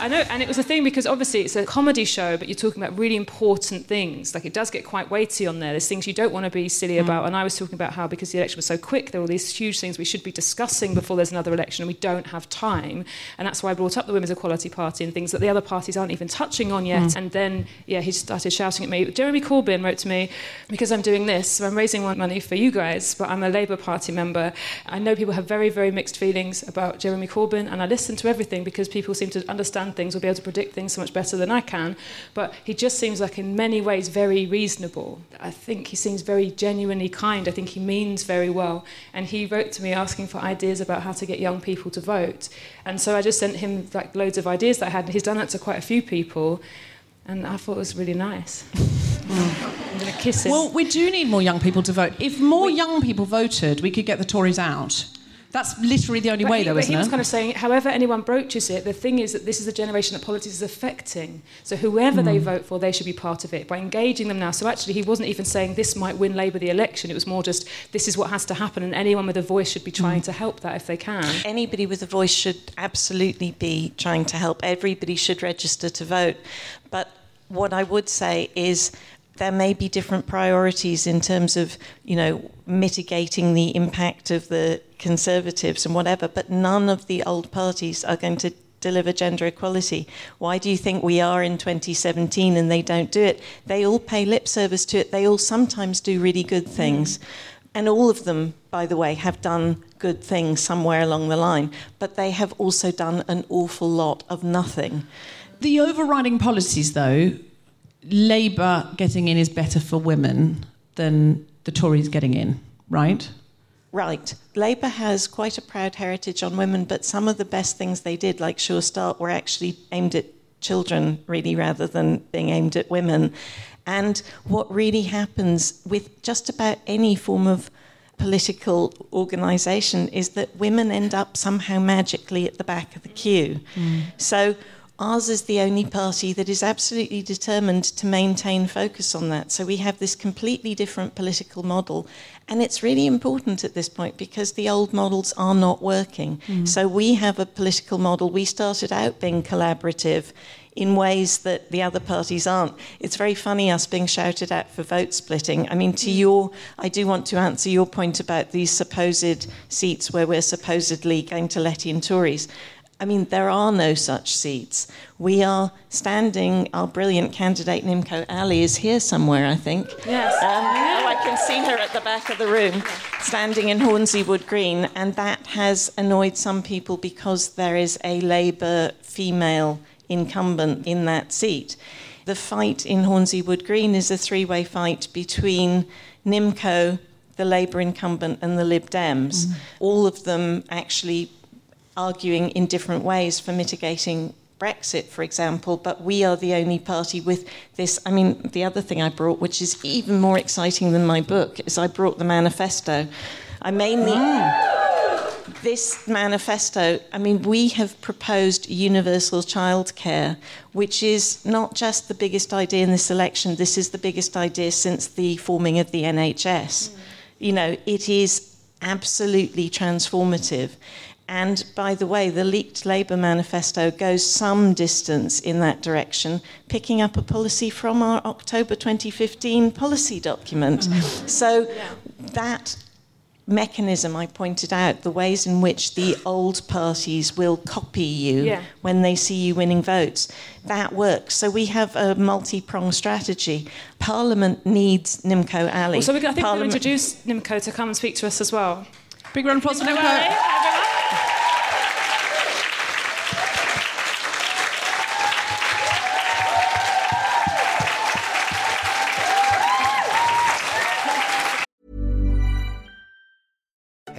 I know, and it was a thing because obviously it's a comedy show, but you're talking about really important things. Like it does get quite weighty on there. There's things you don't want to be silly hmm. about. And I was talking about how because the election was so quick, there were all these huge things we should be discussing before there's another election, and we don't have time. And that's why I brought up the Women's Equality Party and things that the other parties aren't even touching on yet. Mm. And then, yeah, he started shouting at me. Jeremy Corbyn wrote to me because I'm doing this, so I'm raising money for you guys, but I'm a Labour Party member. I know people have very, very mixed feelings about Jeremy Corbyn, and I listen to everything because people seem to understand things or be able to predict things so much better than I can. But he just seems like, in many ways, very reasonable. I think he seems very genuinely kind. I think he means very well. And he wrote to me asking for ideas about how to get young people to vote. And so I just sent him like loads of ideas that I had. He's done that to quite a few people. And I thought it was really nice. I'm going to kiss him. Well, we do need more young people to vote. If more young people voted, we could get the Tories out. That's literally the only But way, he, though, but isn't he was kind of saying, however anyone broaches it, the thing is that this is a generation that politics is affecting. So whoever they Hmm. vote for, they should be part of it by engaging them now. So actually, he wasn't even saying this might win Labour the election. It was more just this is what has to happen, and anyone with a voice should be trying Hmm. to help that if they can. Anybody with a voice should absolutely be trying to help. Everybody should register to vote. But what I would say is there may be different priorities in terms of, you know, mitigating the impact of the Conservatives and whatever, but none of the old parties are going to deliver gender equality. Why do you think we are in 2017 and they don't do it? They all pay lip service to it. They all sometimes do really good things. And all of them, by the way, have done good things somewhere along the line, but they have also done an awful lot of nothing. The overriding policies, though, Labour getting in is better for women than the Tories getting in, right? Right. Labour has quite a proud heritage on women, but some of the best things they did, like Sure Start, were actually aimed at children, really, rather than being aimed at women. And what really happens with just about any form of political organisation is that women end up somehow magically at the back of the queue. Mm. So ours is the only party that is absolutely determined to maintain focus on that. So we have this completely different political model. And it's really important at this point because the old models are not working. Mm. So we have a political model. We started out being collaborative in ways that the other parties aren't. It's very funny us being shouted at for vote splitting. I mean, to mm. your, I do want to answer your point about these supposed seats where we're supposedly going to let in Tories. I mean, there are no such seats. We are standing, our brilliant candidate, Nimco Ali, is here somewhere, I think. Yes. Um, oh, I can see her at the back of the room, standing in Hornsey Wood Green, and that has annoyed some people because there is a Labour female incumbent in that seat. The fight in Hornsey Wood Green is a three way fight between Nimco, the Labour incumbent, and the Lib Dems, all of them actually arguing in different ways for mitigating Brexit, for example, but we are the only party with this. I mean, the other thing I brought, which is even more exciting than my book, is I brought the manifesto. I mainly. Mm. This manifesto, I mean, we have proposed universal childcare, which is not just the biggest idea in this election, this is the biggest idea since the forming of the NHS. Mm. You know, it is absolutely transformative. And by the way, the leaked Labour manifesto goes some distance in that direction, picking up a policy from our October 2015 policy document. So that mechanism I pointed out, the ways in which the old parties will copy you Yeah. when they see you winning votes, that works. So we have a multi pronged strategy. Parliament needs Nimco Ali. so we're, I think Parliament- to introduce Nimco to come and speak to us as well. Big round of applause for Nimco.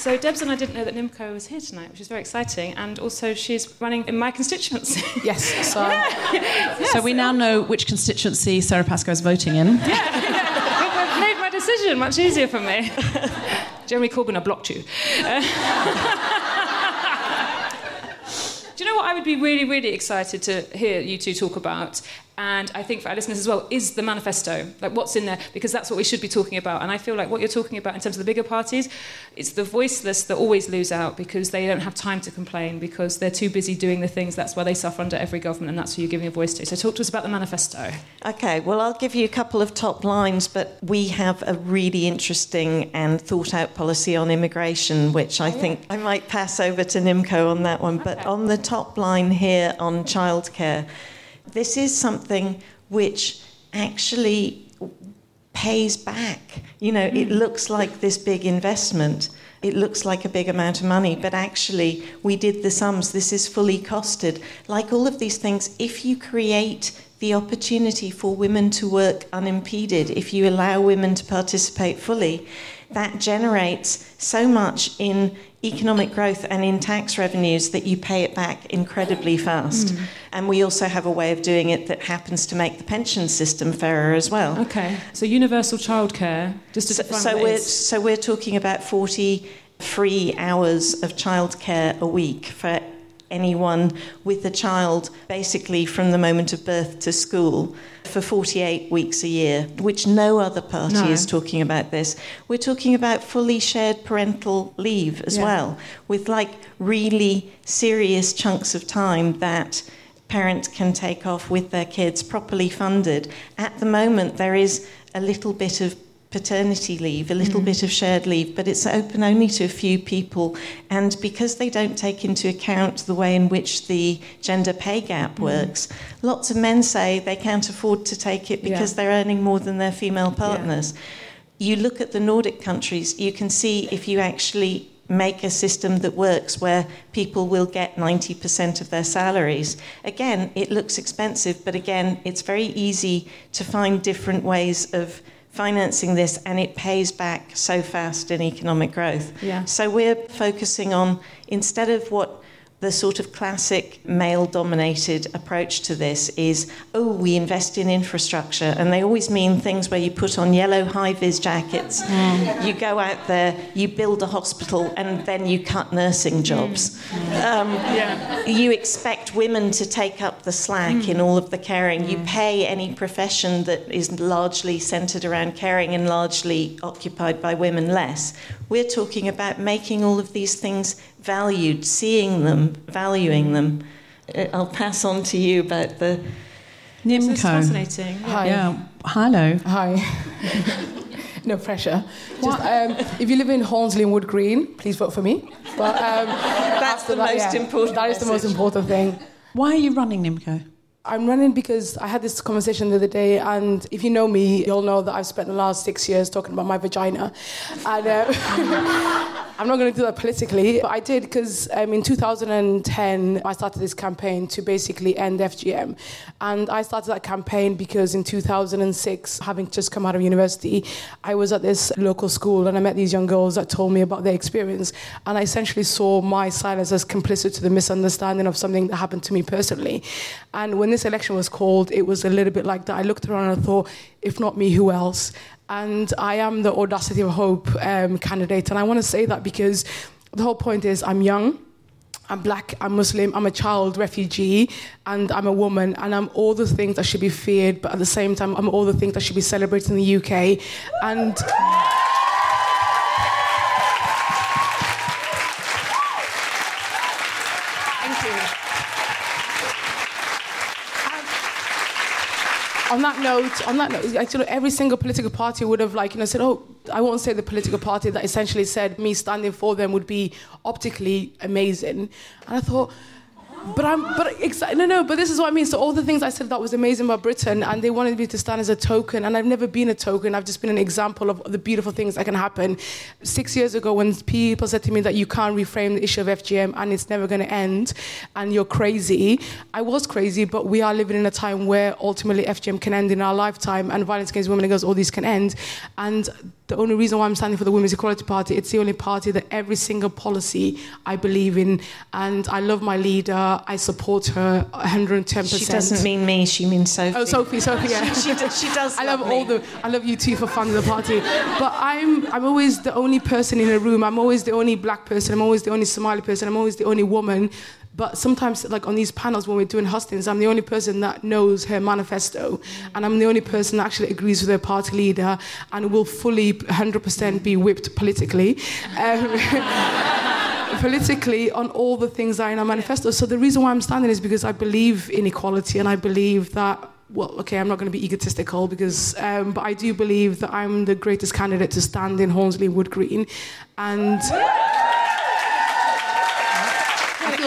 So Debs and I didn't know that Nimco was here tonight, which is very exciting, and also she's running in my constituency. Yes, so, so we now know which constituency Sara Pascoe is voting in. Yeah, I've made my decision much easier for me. Jeremy Corbyn, I blocked you. Uh, do you know what I would be really, really excited to hear you two talk about? And I think for our listeners as well, is the manifesto. Like what's in there? Because that's what we should be talking about. And I feel like what you're talking about in terms of the bigger parties, it's the voiceless that always lose out because they don't have time to complain because they're too busy doing the things. That's why they suffer under every government, and that's who you're giving a voice to. So talk to us about the manifesto. Okay, well, I'll give you a couple of top lines, but we have a really interesting and thought out policy on immigration, which I think I might pass over to Nimco on that one. But on the top line here on childcare, this is something which actually pays back. You know, it hmm. looks like this big investment. It looks like a big amount of money, but actually, we did the sums. This is fully costed. Like all of these things, if you create the opportunity for women to work unimpeded, if you allow women to participate fully, that generates so much in economic growth and in tax revenues that you pay it back incredibly fast. Mm. And we also have a way of doing it that happens to make the pension system fairer as well. Okay, so universal childcare, just to So, so we're so we're talking about forty free hours of childcare a week for anyone with a child, basically from the moment of birth to school, for 48 weeks a year, which no other party No. is talking about this. We're talking about fully shared parental leave as Yeah. well, with like really serious chunks of time that parents can take off with their kids properly funded. At the moment, there is a little bit of paternity leave, a little mm. bit of shared leave, but it's open only to a few people. And because they don't take into account the way in which the gender pay gap mm. works, lots of men say they can't afford to take it because Yeah. they're earning more than their female partners. You look at the Nordic countries, you can see if you actually make a system that works where people will get 90% of their salaries. Again, it looks expensive, but again, it's very easy to find different ways of financing this and it pays back so fast in economic growth. Yeah. So we're focusing on instead of what the sort of classic male dominated approach to this is oh, we invest in infrastructure. And they always mean things where you put on yellow high vis jackets, mm. you go out there, you build a hospital, and then you cut nursing mm. jobs. Mm. Um, You expect women to take up the slack in all of the caring. You pay any profession that is largely centered around caring and largely occupied by women less. We're talking about making all of these things valued, seeing them, valuing them. Uh, I'll pass on to you about the. This is Nimco. fascinating. Hi. Yeah. Hello. Hi. no pressure. Just, um, if you live in Hornsey and Wood Green, please vote for me. But um, That's the most important That is the most important thing. Why are you running Nimco? I'm running because I had this conversation the other day, and if you know me, you'll know that I've spent the last six years talking about my vagina. And uh, I'm not going to do that politically, but I did because um, in 2010 I started this campaign to basically end FGM, and I started that campaign because in 2006, having just come out of university, I was at this local school and I met these young girls that told me about their experience, and I essentially saw my silence as complicit to the misunderstanding of something that happened to me personally. And when this election was called, it was a little bit like that. I looked around and I thought, if not me, who else? And I am the Audacity of Hope um, candidate. And I want to say that because the whole point is I'm young. I'm black, I'm Muslim, I'm a child refugee, and I'm a woman, and I'm all the things that should be feared, but at the same time, I'm all the things that should be celebrated in the UK. And on that note, on that note, every single political party would have like you know said, "Oh, I won't say the political party that essentially said me standing for them would be optically amazing," and I thought. But I'm, but no, no. But this is what I mean. So all the things I said that was amazing about Britain, and they wanted me to stand as a token, and I've never been a token. I've just been an example of the beautiful things that can happen. Six years ago, when people said to me that you can't reframe the issue of FGM and it's never going to end, and you're crazy, I was crazy. But we are living in a time where ultimately FGM can end in our lifetime, and violence against women and girls, all these can end. And the only reason why I'm standing for the Women's Equality Party, it's the only party that every single policy I believe in, and I love my leader. I support her 110%. She doesn't mean me, she means Sophie. Oh, Sophie, Sophie, yeah. She, does, she does. I love me. all the. I love you too for funding the party, but I'm I'm always the only person in a room. I'm always the only black person. I'm always the only Somali person. I'm always the only woman. But sometimes, like on these panels when we're doing hustings, I'm the only person that knows her manifesto, and I'm the only person that actually agrees with her party leader and will fully 100% be whipped politically. Um, politically on all the things that are in our manifesto. So the reason why I'm standing is because I believe in equality and I believe that. Well, okay, I'm not going to be egotistical because, um, but I do believe that I'm the greatest candidate to stand in Hornsey Wood Green, and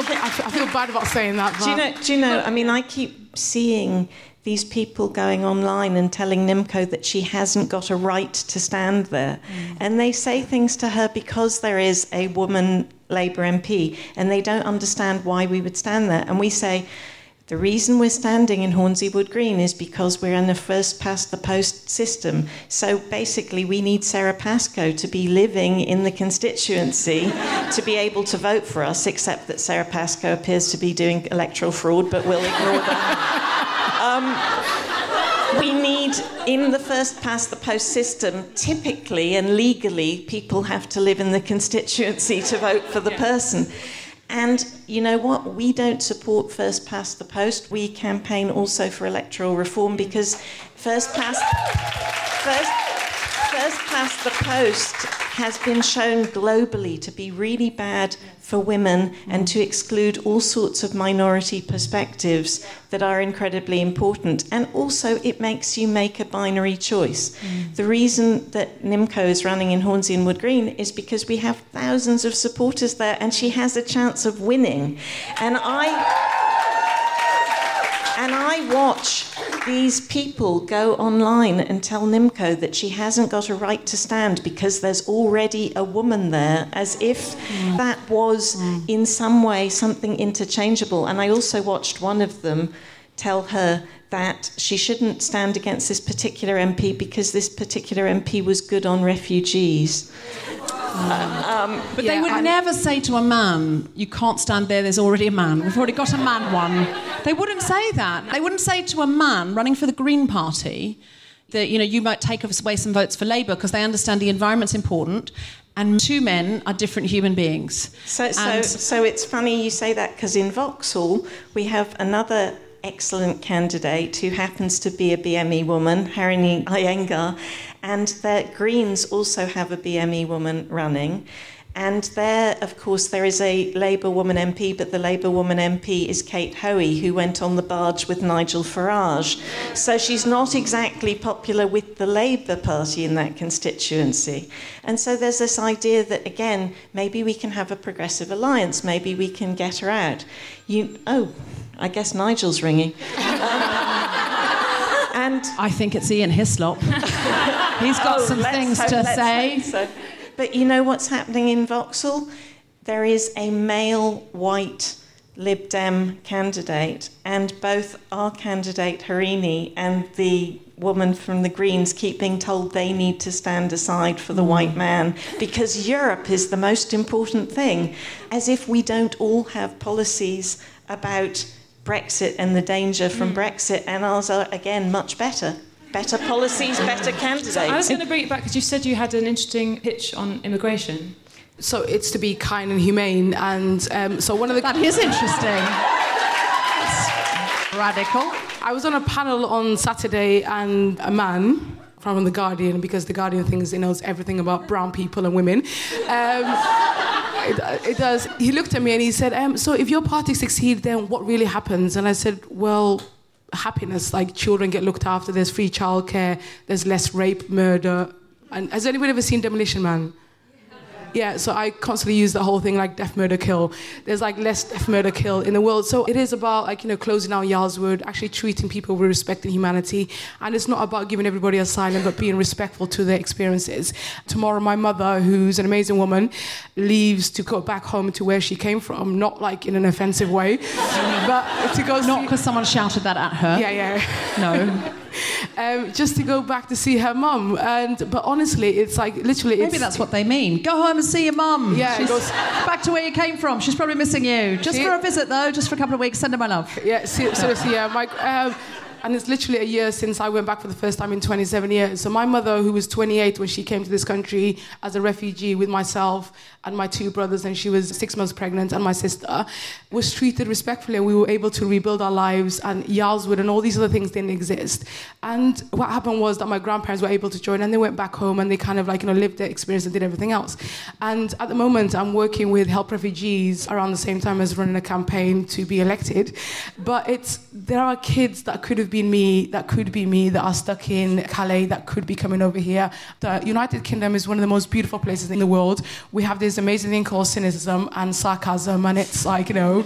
feel I feel, I feel bad about saying that. Do you know? Do you know? I mean, I keep seeing these people going online and telling Nimco that she hasn't got a right to stand there, mm. and they say things to her because there is a woman Labour MP, and they don't understand why we would stand there, and we say the reason we're standing in Hornsey Wood Green is because we're in a first past the post system. So basically, we need Sara Pascoe to be living in the constituency to be able to vote for us, except that Sara Pascoe appears to be doing electoral fraud, but we'll ignore that. Um, we need, in the first past the post system, typically and legally, people have to live in the constituency to vote for the person. And you know what? We don't support first past the post. We campaign also for electoral reform because first past first first past the post has been shown globally to be really bad for women and to exclude all sorts of minority perspectives that are incredibly important. And also, it makes you make a binary choice. Mm. The reason that Nimco is running in Hornsey and Wood Green is because we have thousands of supporters there and she has a chance of winning. And I. And I watch these people go online and tell Nimco that she hasn't got a right to stand because there's already a woman there, as if mm. that was mm. in some way something interchangeable. And I also watched one of them tell her that she shouldn't stand against this particular MP because this particular MP was good on refugees. Um, but yeah, they would I... never say to a man, "You can't stand there. There's already a man. We've already got a man one." They wouldn't say that. They wouldn't say to a man running for the Green Party that you know you might take away some votes for Labour because they understand the environment's important and two men are different human beings. So, so, so it's funny you say that because in Vauxhall we have another excellent candidate who happens to be a BME woman, Harini Iyengar, and the Greens also have a BME woman running. And there, of course, there is a Labour woman MP, but the Labour woman MP is Kate Hoey, who went on the barge with Nigel Farage. So she's not exactly popular with the Labour Party in that constituency. And so there's this idea that, again, maybe we can have a progressive alliance, maybe we can get her out. You, oh, I guess Nigel's ringing. Um, and I think it's Ian Hislop. He's got oh, some things to say. So. But you know what's happening in Vauxhall? There is a male white Lib Dem candidate, and both our candidate Harini and the woman from the Greens keep being told they need to stand aside for the white man because Europe is the most important thing, as if we don't all have policies about Brexit and the danger from mm. Brexit, and ours are again much better. Better policies, better candidates. I was going to bring it back because you said you had an interesting pitch on immigration. So it's to be kind and humane, and um, so one of the that is interesting. radical. I was on a panel on Saturday, and a man from the Guardian, because the Guardian thinks he knows everything about brown people and women. Um, it, it, does. He looked at me and he said, um, "So if your party succeeds, then what really happens?" And I said, "Well." Happiness, like children get looked after, there's free childcare, there's less rape, murder. And has anybody ever seen Demolition Man? Yeah, so I constantly use the whole thing like death, murder, kill. There's like less death, murder, kill in the world. So it is about like, you know, closing down Yarl's Wood, actually treating people with respect and humanity. And it's not about giving everybody asylum, but being respectful to their experiences. Tomorrow, my mother, who's an amazing woman, leaves to go back home to where she came from, not like in an offensive way, but to go. Not because someone shouted that at her. Yeah, yeah. No. um, just to go back to see her mum. And but honestly, it's like literally. Maybe that's what they mean. Go home and see your mum. Yeah, She's goes, back to where you came from. She's probably missing you. Just for a visit though, just for a couple of weeks. Send her my love. Yeah, seriously. Yeah, my. Um, and it's literally a year since I went back for the first time in 27 years. So my mother, who was 28 when she came to this country as a refugee with myself and my two brothers, and she was six months pregnant, and my sister, was treated respectfully, and we were able to rebuild our lives. And Yarl's Wood and all these other things didn't exist. And what happened was that my grandparents were able to join, and they went back home, and they kind of like you know lived their experience and did everything else. And at the moment, I'm working with Help Refugees around the same time as running a campaign to be elected. But it's there are kids that could have been me, that could be me, that are stuck in Calais, that could be coming over here. The United Kingdom is one of the most beautiful places in the world. We have this amazing thing called cynicism and sarcasm, and it's like, you know,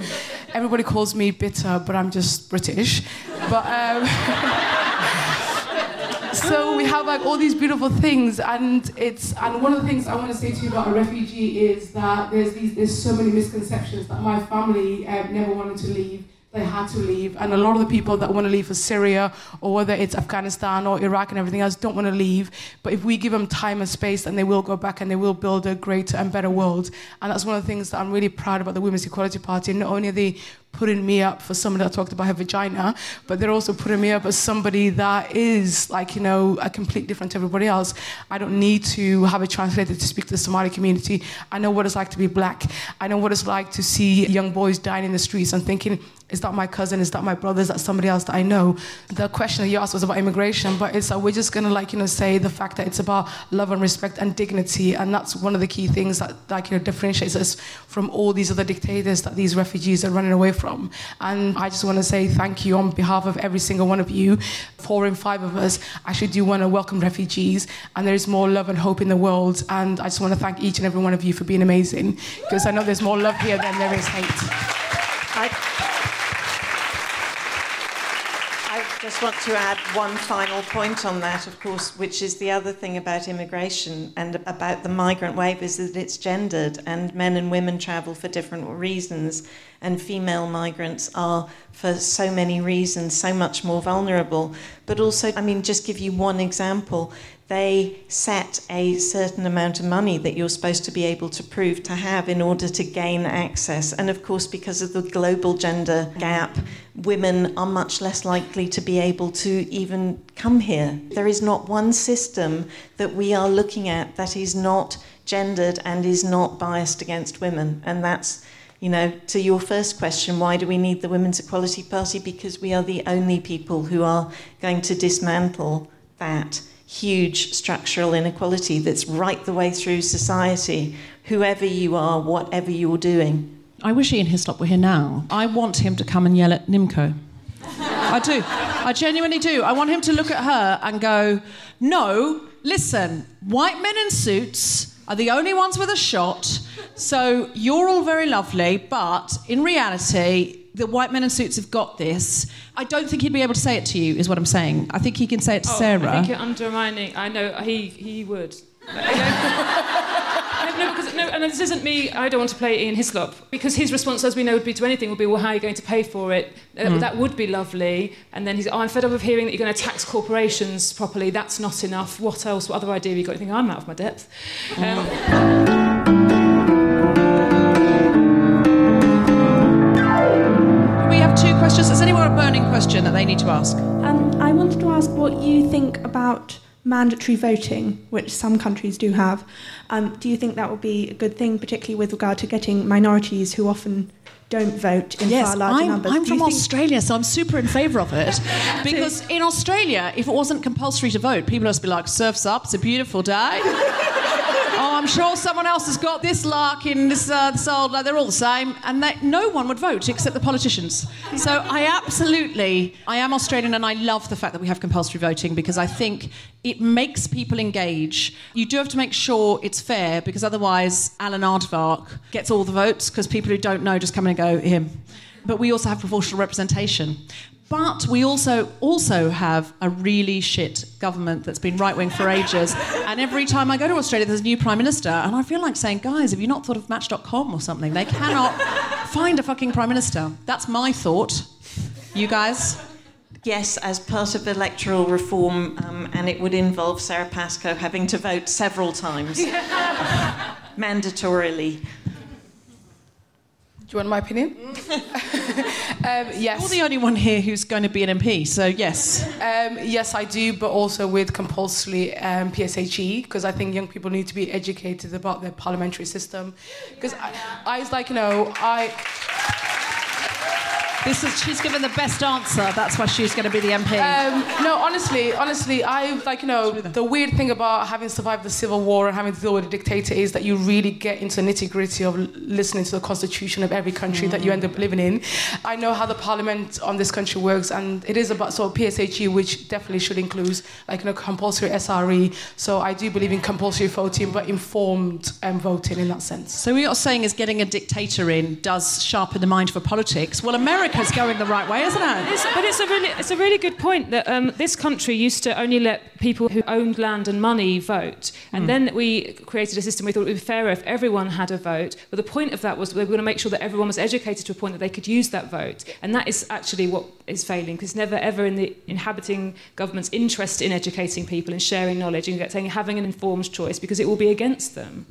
everybody calls me bitter, but I'm just British. But, um, so we have like all these beautiful things and it's and one of the things i want to say to you about a refugee is that there's these there's so many misconceptions that my family uh, never wanted to leave they had to leave. And a lot of the people that want to leave for Syria or whether it's Afghanistan or Iraq and everything else don't want to leave. But if we give them time and space, then they will go back and they will build a greater and better world. And that's one of the things that I'm really proud about the Women's Equality Party. Not only are they putting me up for somebody that talked about her vagina, but they're also putting me up as somebody that is like, you know, a complete different to everybody else. I don't need to have a translator to speak to the Somali community. I know what it's like to be black. I know what it's like to see young boys dying in the streets and thinking, is that my cousin? Is that my brother? Is that somebody else that I know? The question that you asked was about immigration, but it's uh, we're just gonna like you know say the fact that it's about love and respect and dignity, and that's one of the key things that like you know differentiates us from all these other dictators that these refugees are running away from. And I just want to say thank you on behalf of every single one of you, four and five of us. Actually, do want to welcome refugees, and there is more love and hope in the world. And I just want to thank each and every one of you for being amazing, because I know there's more love here than there is hate. I, I just want to add one final point on that, of course, which is the other thing about immigration and about the migrant wave is that it's gendered and men and women travel for different reasons, and female migrants are, for so many reasons, so much more vulnerable. But also, I mean, just give you one example they set a certain amount of money that you're supposed to be able to prove to have in order to gain access. And of course, because of the global gender gap, women are much less likely to be able to even come here. There is not one system that we are looking at that is not gendered and is not biased against women. And that's you know, to your first question, why do we need the Women's Equality Party? Because we are the only people who are going to dismantle that huge structural inequality that's right the way through society, whoever you are, whatever you're doing. I wish Ian Hislop were here now. I want him to come and yell at Nimco. I do. I genuinely do. I want him to look at her and go, No, listen, white men in suits are the only ones with a shot. So you're all very lovely, but in reality, the white men in suits have got this. I don't think he'd be able to say it to you, is what I'm saying. I think he can say it to oh, Sara. I think you're undermining. I know he he would. no, because, no, and this isn't me. I don't want to play Ian Hislop because his response, as we know, would be to anything would be, "Well, how are you going to pay for it?" Uh, Hmm. mm. That would be lovely. And then he's, oh, "I'm fed up of hearing that you're going to tax corporations properly. That's not enough. What else? What other idea have you got?" You think I'm out of my depth. Um, two questions. Has anyone got a burning question that they need to ask? Um, I wanted to ask what you think about mandatory voting, which some countries do have. Um, do you think that would be a good thing, particularly with regard to getting minorities who often don't vote in Yes, far larger I'm, numbers? I'm from think- Australia, so I'm super in favour of it. because in Australia, if it wasn't compulsory to vote, people would just be like, surf's up, it's a beautiful day. oh, I'm sure someone else has got this lark in this, uh, this old, like, they're all the same. And they, no one would vote except the politicians. So I absolutely, I am Australian and I love the fact that we have compulsory voting because I think it makes people engage. You do have to make sure it's fair because otherwise Alan Aardvark gets all the votes because people who don't know just come in and go, him. But we also have proportional representation. But we also also have a really shit government that's been right wing for ages. And every time I go to Australia, there's a new prime minister, and I feel like saying, guys, have you not thought of Match.com or something? They cannot find a fucking prime minister. That's my thought. You guys? Yes, as part of electoral reform, um, and it would involve Sara Pascoe having to vote several times, mandatorily. Do you want my opinion? um, yes. You're the only one here who's going to be an MP, so yes. Um, yes, I do, but also with compulsory um, PSHE because I think young people need to be educated about the parliamentary system. Because I, I was like, you know, I. This is she's given the best answer. That's why she's going to be the MP. Um, no, honestly, honestly, I like you know the weird thing about having survived the civil war and having to deal with a dictator is that you really get into the nitty gritty of listening to the constitution of every country that you end up living in. I know how the parliament on this country works, and it is about sort of PSHE, which definitely should include like you know compulsory SRE. So I do believe in compulsory voting, but informed um, voting in that sense. so what you're saying is getting a dictator in does sharpen the mind for politics. Well, America's going the right way, isn't it? It's, but it's a really, it's a really good point that um, this country used to only let people who owned land and money vote, and then we created a system. We thought it would be fairer if everyone had a vote. But the point of that was we were going to make sure that everyone was educated to a point that they could use that vote, and that is actually what is failing because never ever in the inhabiting government's interest in educating people and sharing knowledge and saying having an informed choice because it will be against them.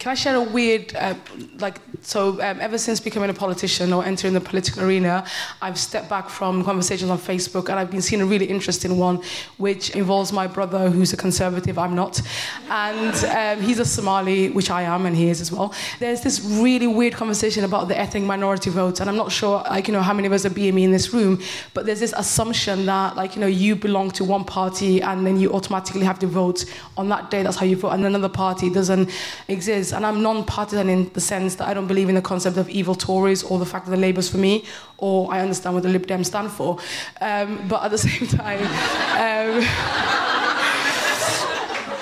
Can I share a weird, uh, like, so um, ever since becoming a politician or entering the political arena, I've stepped back from conversations on Facebook and I've been seeing a really interesting one, which involves my brother, who's a conservative, I'm not, and um, he's a Somali, which I am, and he is as well. There's this really weird conversation about the ethnic minority vote, and I'm not sure, like, you know, how many of us are BME in this room, but there's this assumption that, like, you know, you belong to one party and then you automatically have to vote on that day. That's how you vote, and another party doesn't exist. And I'm non-partisan in the sense that I don't believe in the concept of evil Tories or the fact that the Labour's for me, or I understand what the Lib Dems stand for. Um, but at the same time, um,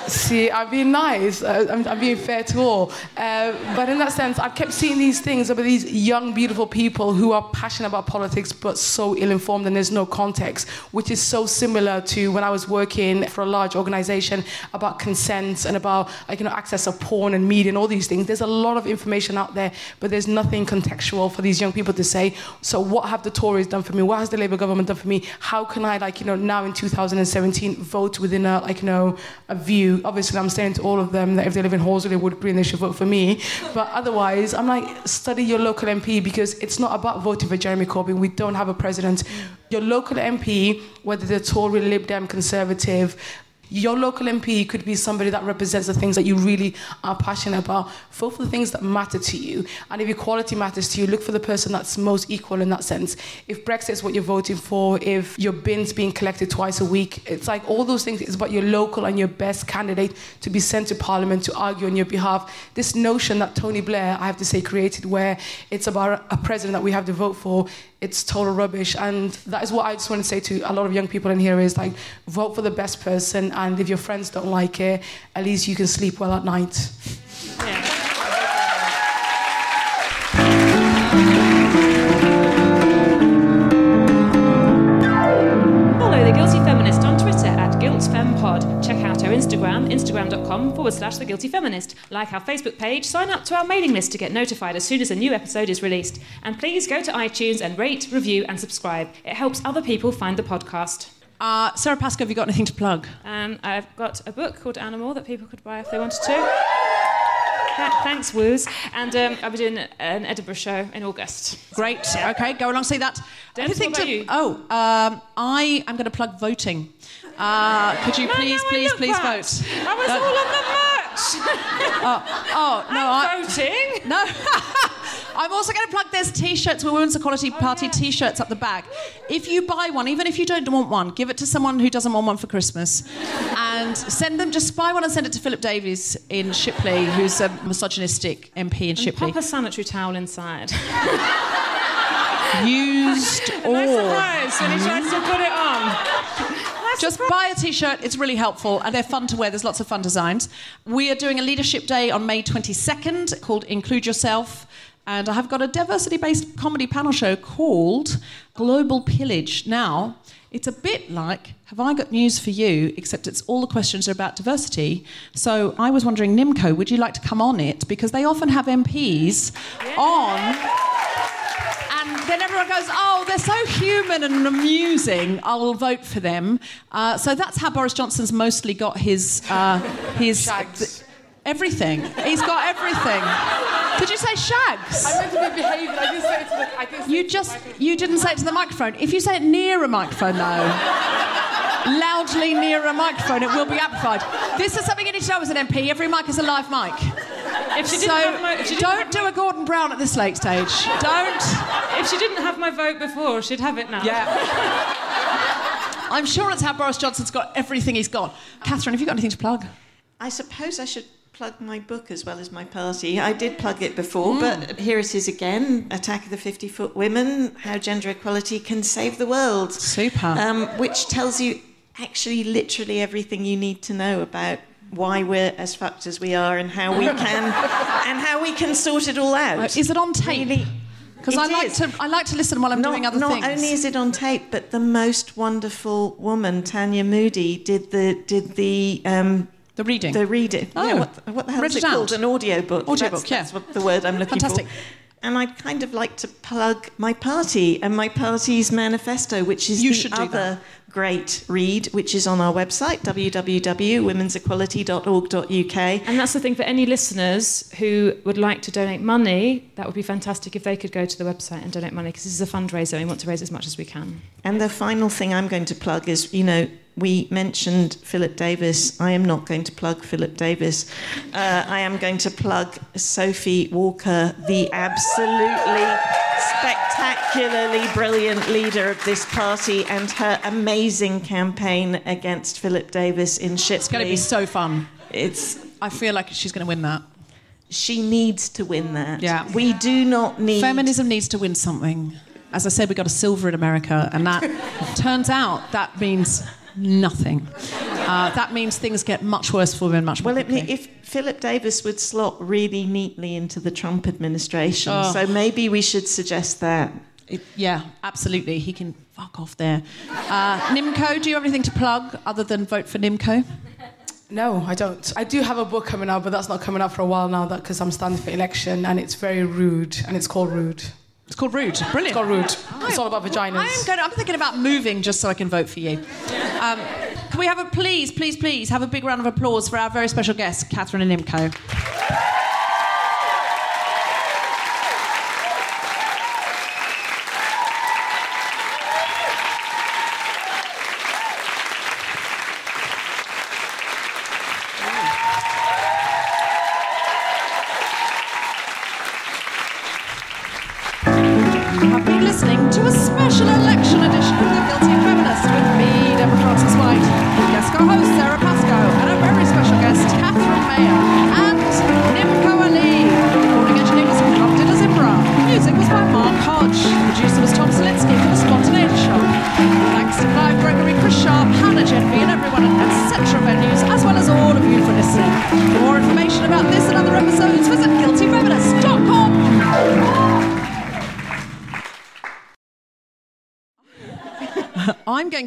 See, I'm being nice. I'm, I'm being fair to all. Uh, but in that sense, I've kept seeing these things about these young, beautiful people who are passionate about politics but so ill-informed and there's no context, which is so similar to when I was working for a large organization about consent and about like you know access of porn and media and all these things. There's a lot of information out there, but there's nothing contextual for these young people to say. So what have the Tories done for me? What has the Labour government done for me? How can I like you know now in 2017 vote within a like you know a view? Obviously, I'm saying to all of them that if they live in Hornsey, Woodbury, and they should vote for me. But otherwise, I'm like, study your local MP because it's not about voting for Jeremy Corbyn. We don't have a president. Your local MP, whether they're Tory, Lib Dem, Conservative, your local MP could be somebody that represents the things that you really are passionate about. Vote for the things that matter to you. And if equality matters to you, look for the person that's most equal in that sense. If Brexit is what you're voting for, if your bin's being collected twice a week, it's like all those things is about your local and your best candidate to be sent to Parliament to argue on your behalf. This notion that Tony Blair, I have to say, created where it's about a president that we have to vote for it's total rubbish. And that is what I just want to say to a lot of young people in here is like, vote for the best person. And if your friends don't like it, at least you can sleep well at night. Follow The Guilty Feminist on Twitter at GuiltFemPod. Check out our Instagram, instagram.com forward slash The Guilty Feminist. Like our Facebook page, sign up to our mailing list to get notified as soon as a new episode is released. And please go to iTunes and rate, review, and subscribe. It helps other people find the podcast. Uh, Sara Pascoe, have you got anything to plug? Um, I've got a book called Animal that people could buy if they wanted to. Th- Thanks, Woos. And um, I'll be doing an Edinburgh show in August. Great. Okay, go along see that. Anything to- you? Oh, um, I am going to plug voting. Uh, could you No, please, no, please, please that. vote? I was No. all on the march. Oh no, I'm I, voting. no. I'm also going to plug there's T-shirts, with Women's Equality oh, Party T-shirts up the back. If you buy one, even if you don't want one, give it to someone who doesn't want one for Christmas, and send them. Just buy one and send it to Philip Davies in Shipley, who's a misogynistic MP in Shipley. Pop a sanitary towel inside. Used Nice or surprise when he tries to put it on. just buy a t-shirt it's really helpful and they're fun to wear there's lots of fun designs we are doing a leadership day on may 22nd called include yourself and i have got a diversity-based comedy panel show called global pillage now it's a bit like have i got news for you except it's all the questions are about diversity so i was wondering nimco would you like to come on it because they often have mps on and then everyone goes, oh, they're so human and amusing. I'll vote for them. Uh, so that's how Boris Johnson's mostly got his uh, his Shags. Everything. He's got everything. Did you say shags? I meant to be behaving. I didn't say it to the. I didn't say You it to just microphone. you didn't say it to the microphone. If you say it near a microphone, though, loudly near a microphone, it will be amplified. This is something you need to know as an MP. Every mic is a live mic. If she didn't So have my, if she didn't don't have do a Gordon Brown at this late stage. Don't. if she didn't have my vote before, she'd have it now. Yeah. I'm sure it's how Boris Johnson's got everything he's got. Catherine, have you got anything to plug? I suppose I should plug my book as well as my party. I did plug it before, but here it is again Attack of the 50 Foot Women How Gender Equality Can Save the World. Super. Um, which tells you actually literally everything you need to know about why we're as fucked as we are and how we can and how we can sort it all out. Is it on tape? Really, Because I like is. to I like to listen while I'm not, doing other not things. Not only is it on tape, but the most wonderful woman, Tanya Moody, did the did the um, the reading. the reading. Oh. Yeah, what, what the hell Read is it it called? out. An audiobook. Audiobook, that's, yeah. That's what the word I'm looking Fantastic. for. And I'd kind of like to plug my party and my party's manifesto, which is You the should other that. great read, which is on our website, www.womensequality.org.uk. And that's the thing for any listeners who would like to donate money, that would be fantastic if they could go to the website and donate money because this is a fundraiser and we want to raise as much as we can. And the final thing I'm going to plug is, you know, we mentioned Philip Davies. I am not going to plug Philip Davies. Uh, I am going to plug Sophie Walker, the absolutely spectacularly brilliant leader of this party, and her amazing campaign against Philip Davies in Shipley. it's going to be so fun. It's I feel like she's going to win that. she needs to win that. Yeah. we do not need Feminism needs to win something. As I said, we got a silver in America, and that turns out that means nothing. Uh, that means things get much worse for women much more Well, quickly. if Philip Davies would slot really neatly into the Trump administration, Oh. so maybe we should suggest that. It- yeah, absolutely. He can fuck off there. Uh, Nimco, do you have anything to plug other than vote for Nimco? No, I don't. I do have a book coming out, but that's not coming out for a while now because I'm standing for election and it's very rude and it's called Rude. It's called Rude. Brilliant. It's called Rude. It's all about vaginas. I am going. I'm thinking about moving just so I can vote for you. Um, can we have a please, please, please have a big round of applause for our very special guest, Catherine and Nimco.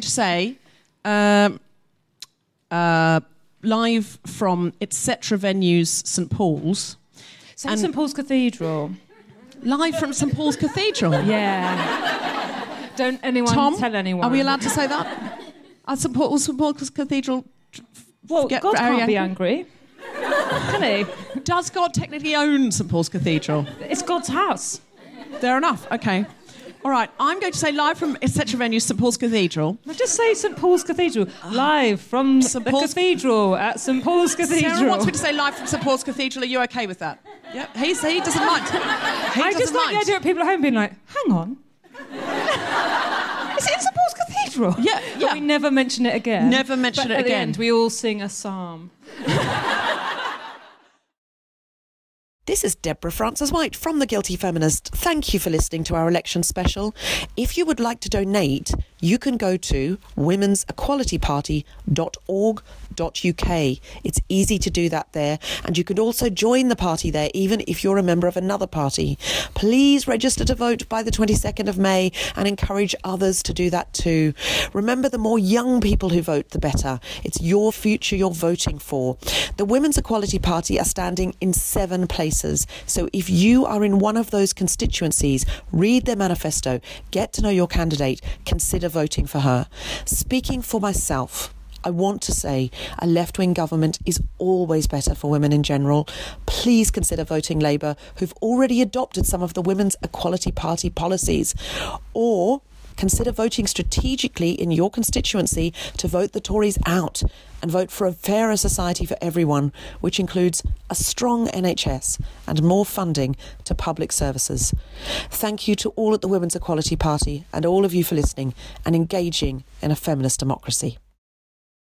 To say, um, uh, live from Etc. Venues, St Paul's, So St Paul's Cathedral. live from St Paul's Cathedral. Yeah. Don't anyone Tom, tell anyone. are we allowed to say that? At St Paul's, St Paul's Cathedral. Well, God can't be angry? angry. Can he? Does God technically own St Paul's Cathedral? It's God's house. Fair enough. Okay. All right. I'm going to say live from Etc. Venues, St Paul's Cathedral. Now just say St Paul's Cathedral. Live from St. the Paul's- cathedral at St Paul's Cathedral. Sara wants me to say live from St Paul's Cathedral. Are you okay with that? Yep. He's, he doesn't mind. He I doesn't just like mind. the idea of people at home being like, hang on. Is it in St Paul's Cathedral? Yeah, But yeah. we never mention it again. Never mention But it at the again. end, we all sing a psalm. This is Deborah Frances-White from The Guilty Feminist. Thank you for listening to our election special. If you would like to donate, you can go to womensequalityparty.org.uk. It's easy to do that there, and you can also join the party there, even if you're a member of another party. Please register to vote by the 22nd of May and encourage others to do that too. Remember, the more young people who vote, the better. It's your future you're voting for. The Women's Equality Party are standing in seven places. So if you are in one of those constituencies, read their manifesto, get to know your candidate, consider voting for her. Speaking for myself, I want to say a left wing government is always better for women in general. Please consider voting Labour, who've already adopted some of the Women's Equality Party policies. Or consider voting strategically in your constituency to vote the Tories out and vote for a fairer society for everyone, which includes a strong NHS and more funding to public services. Thank you to all at the Women's Equality Party and all of you for listening and engaging in a feminist democracy.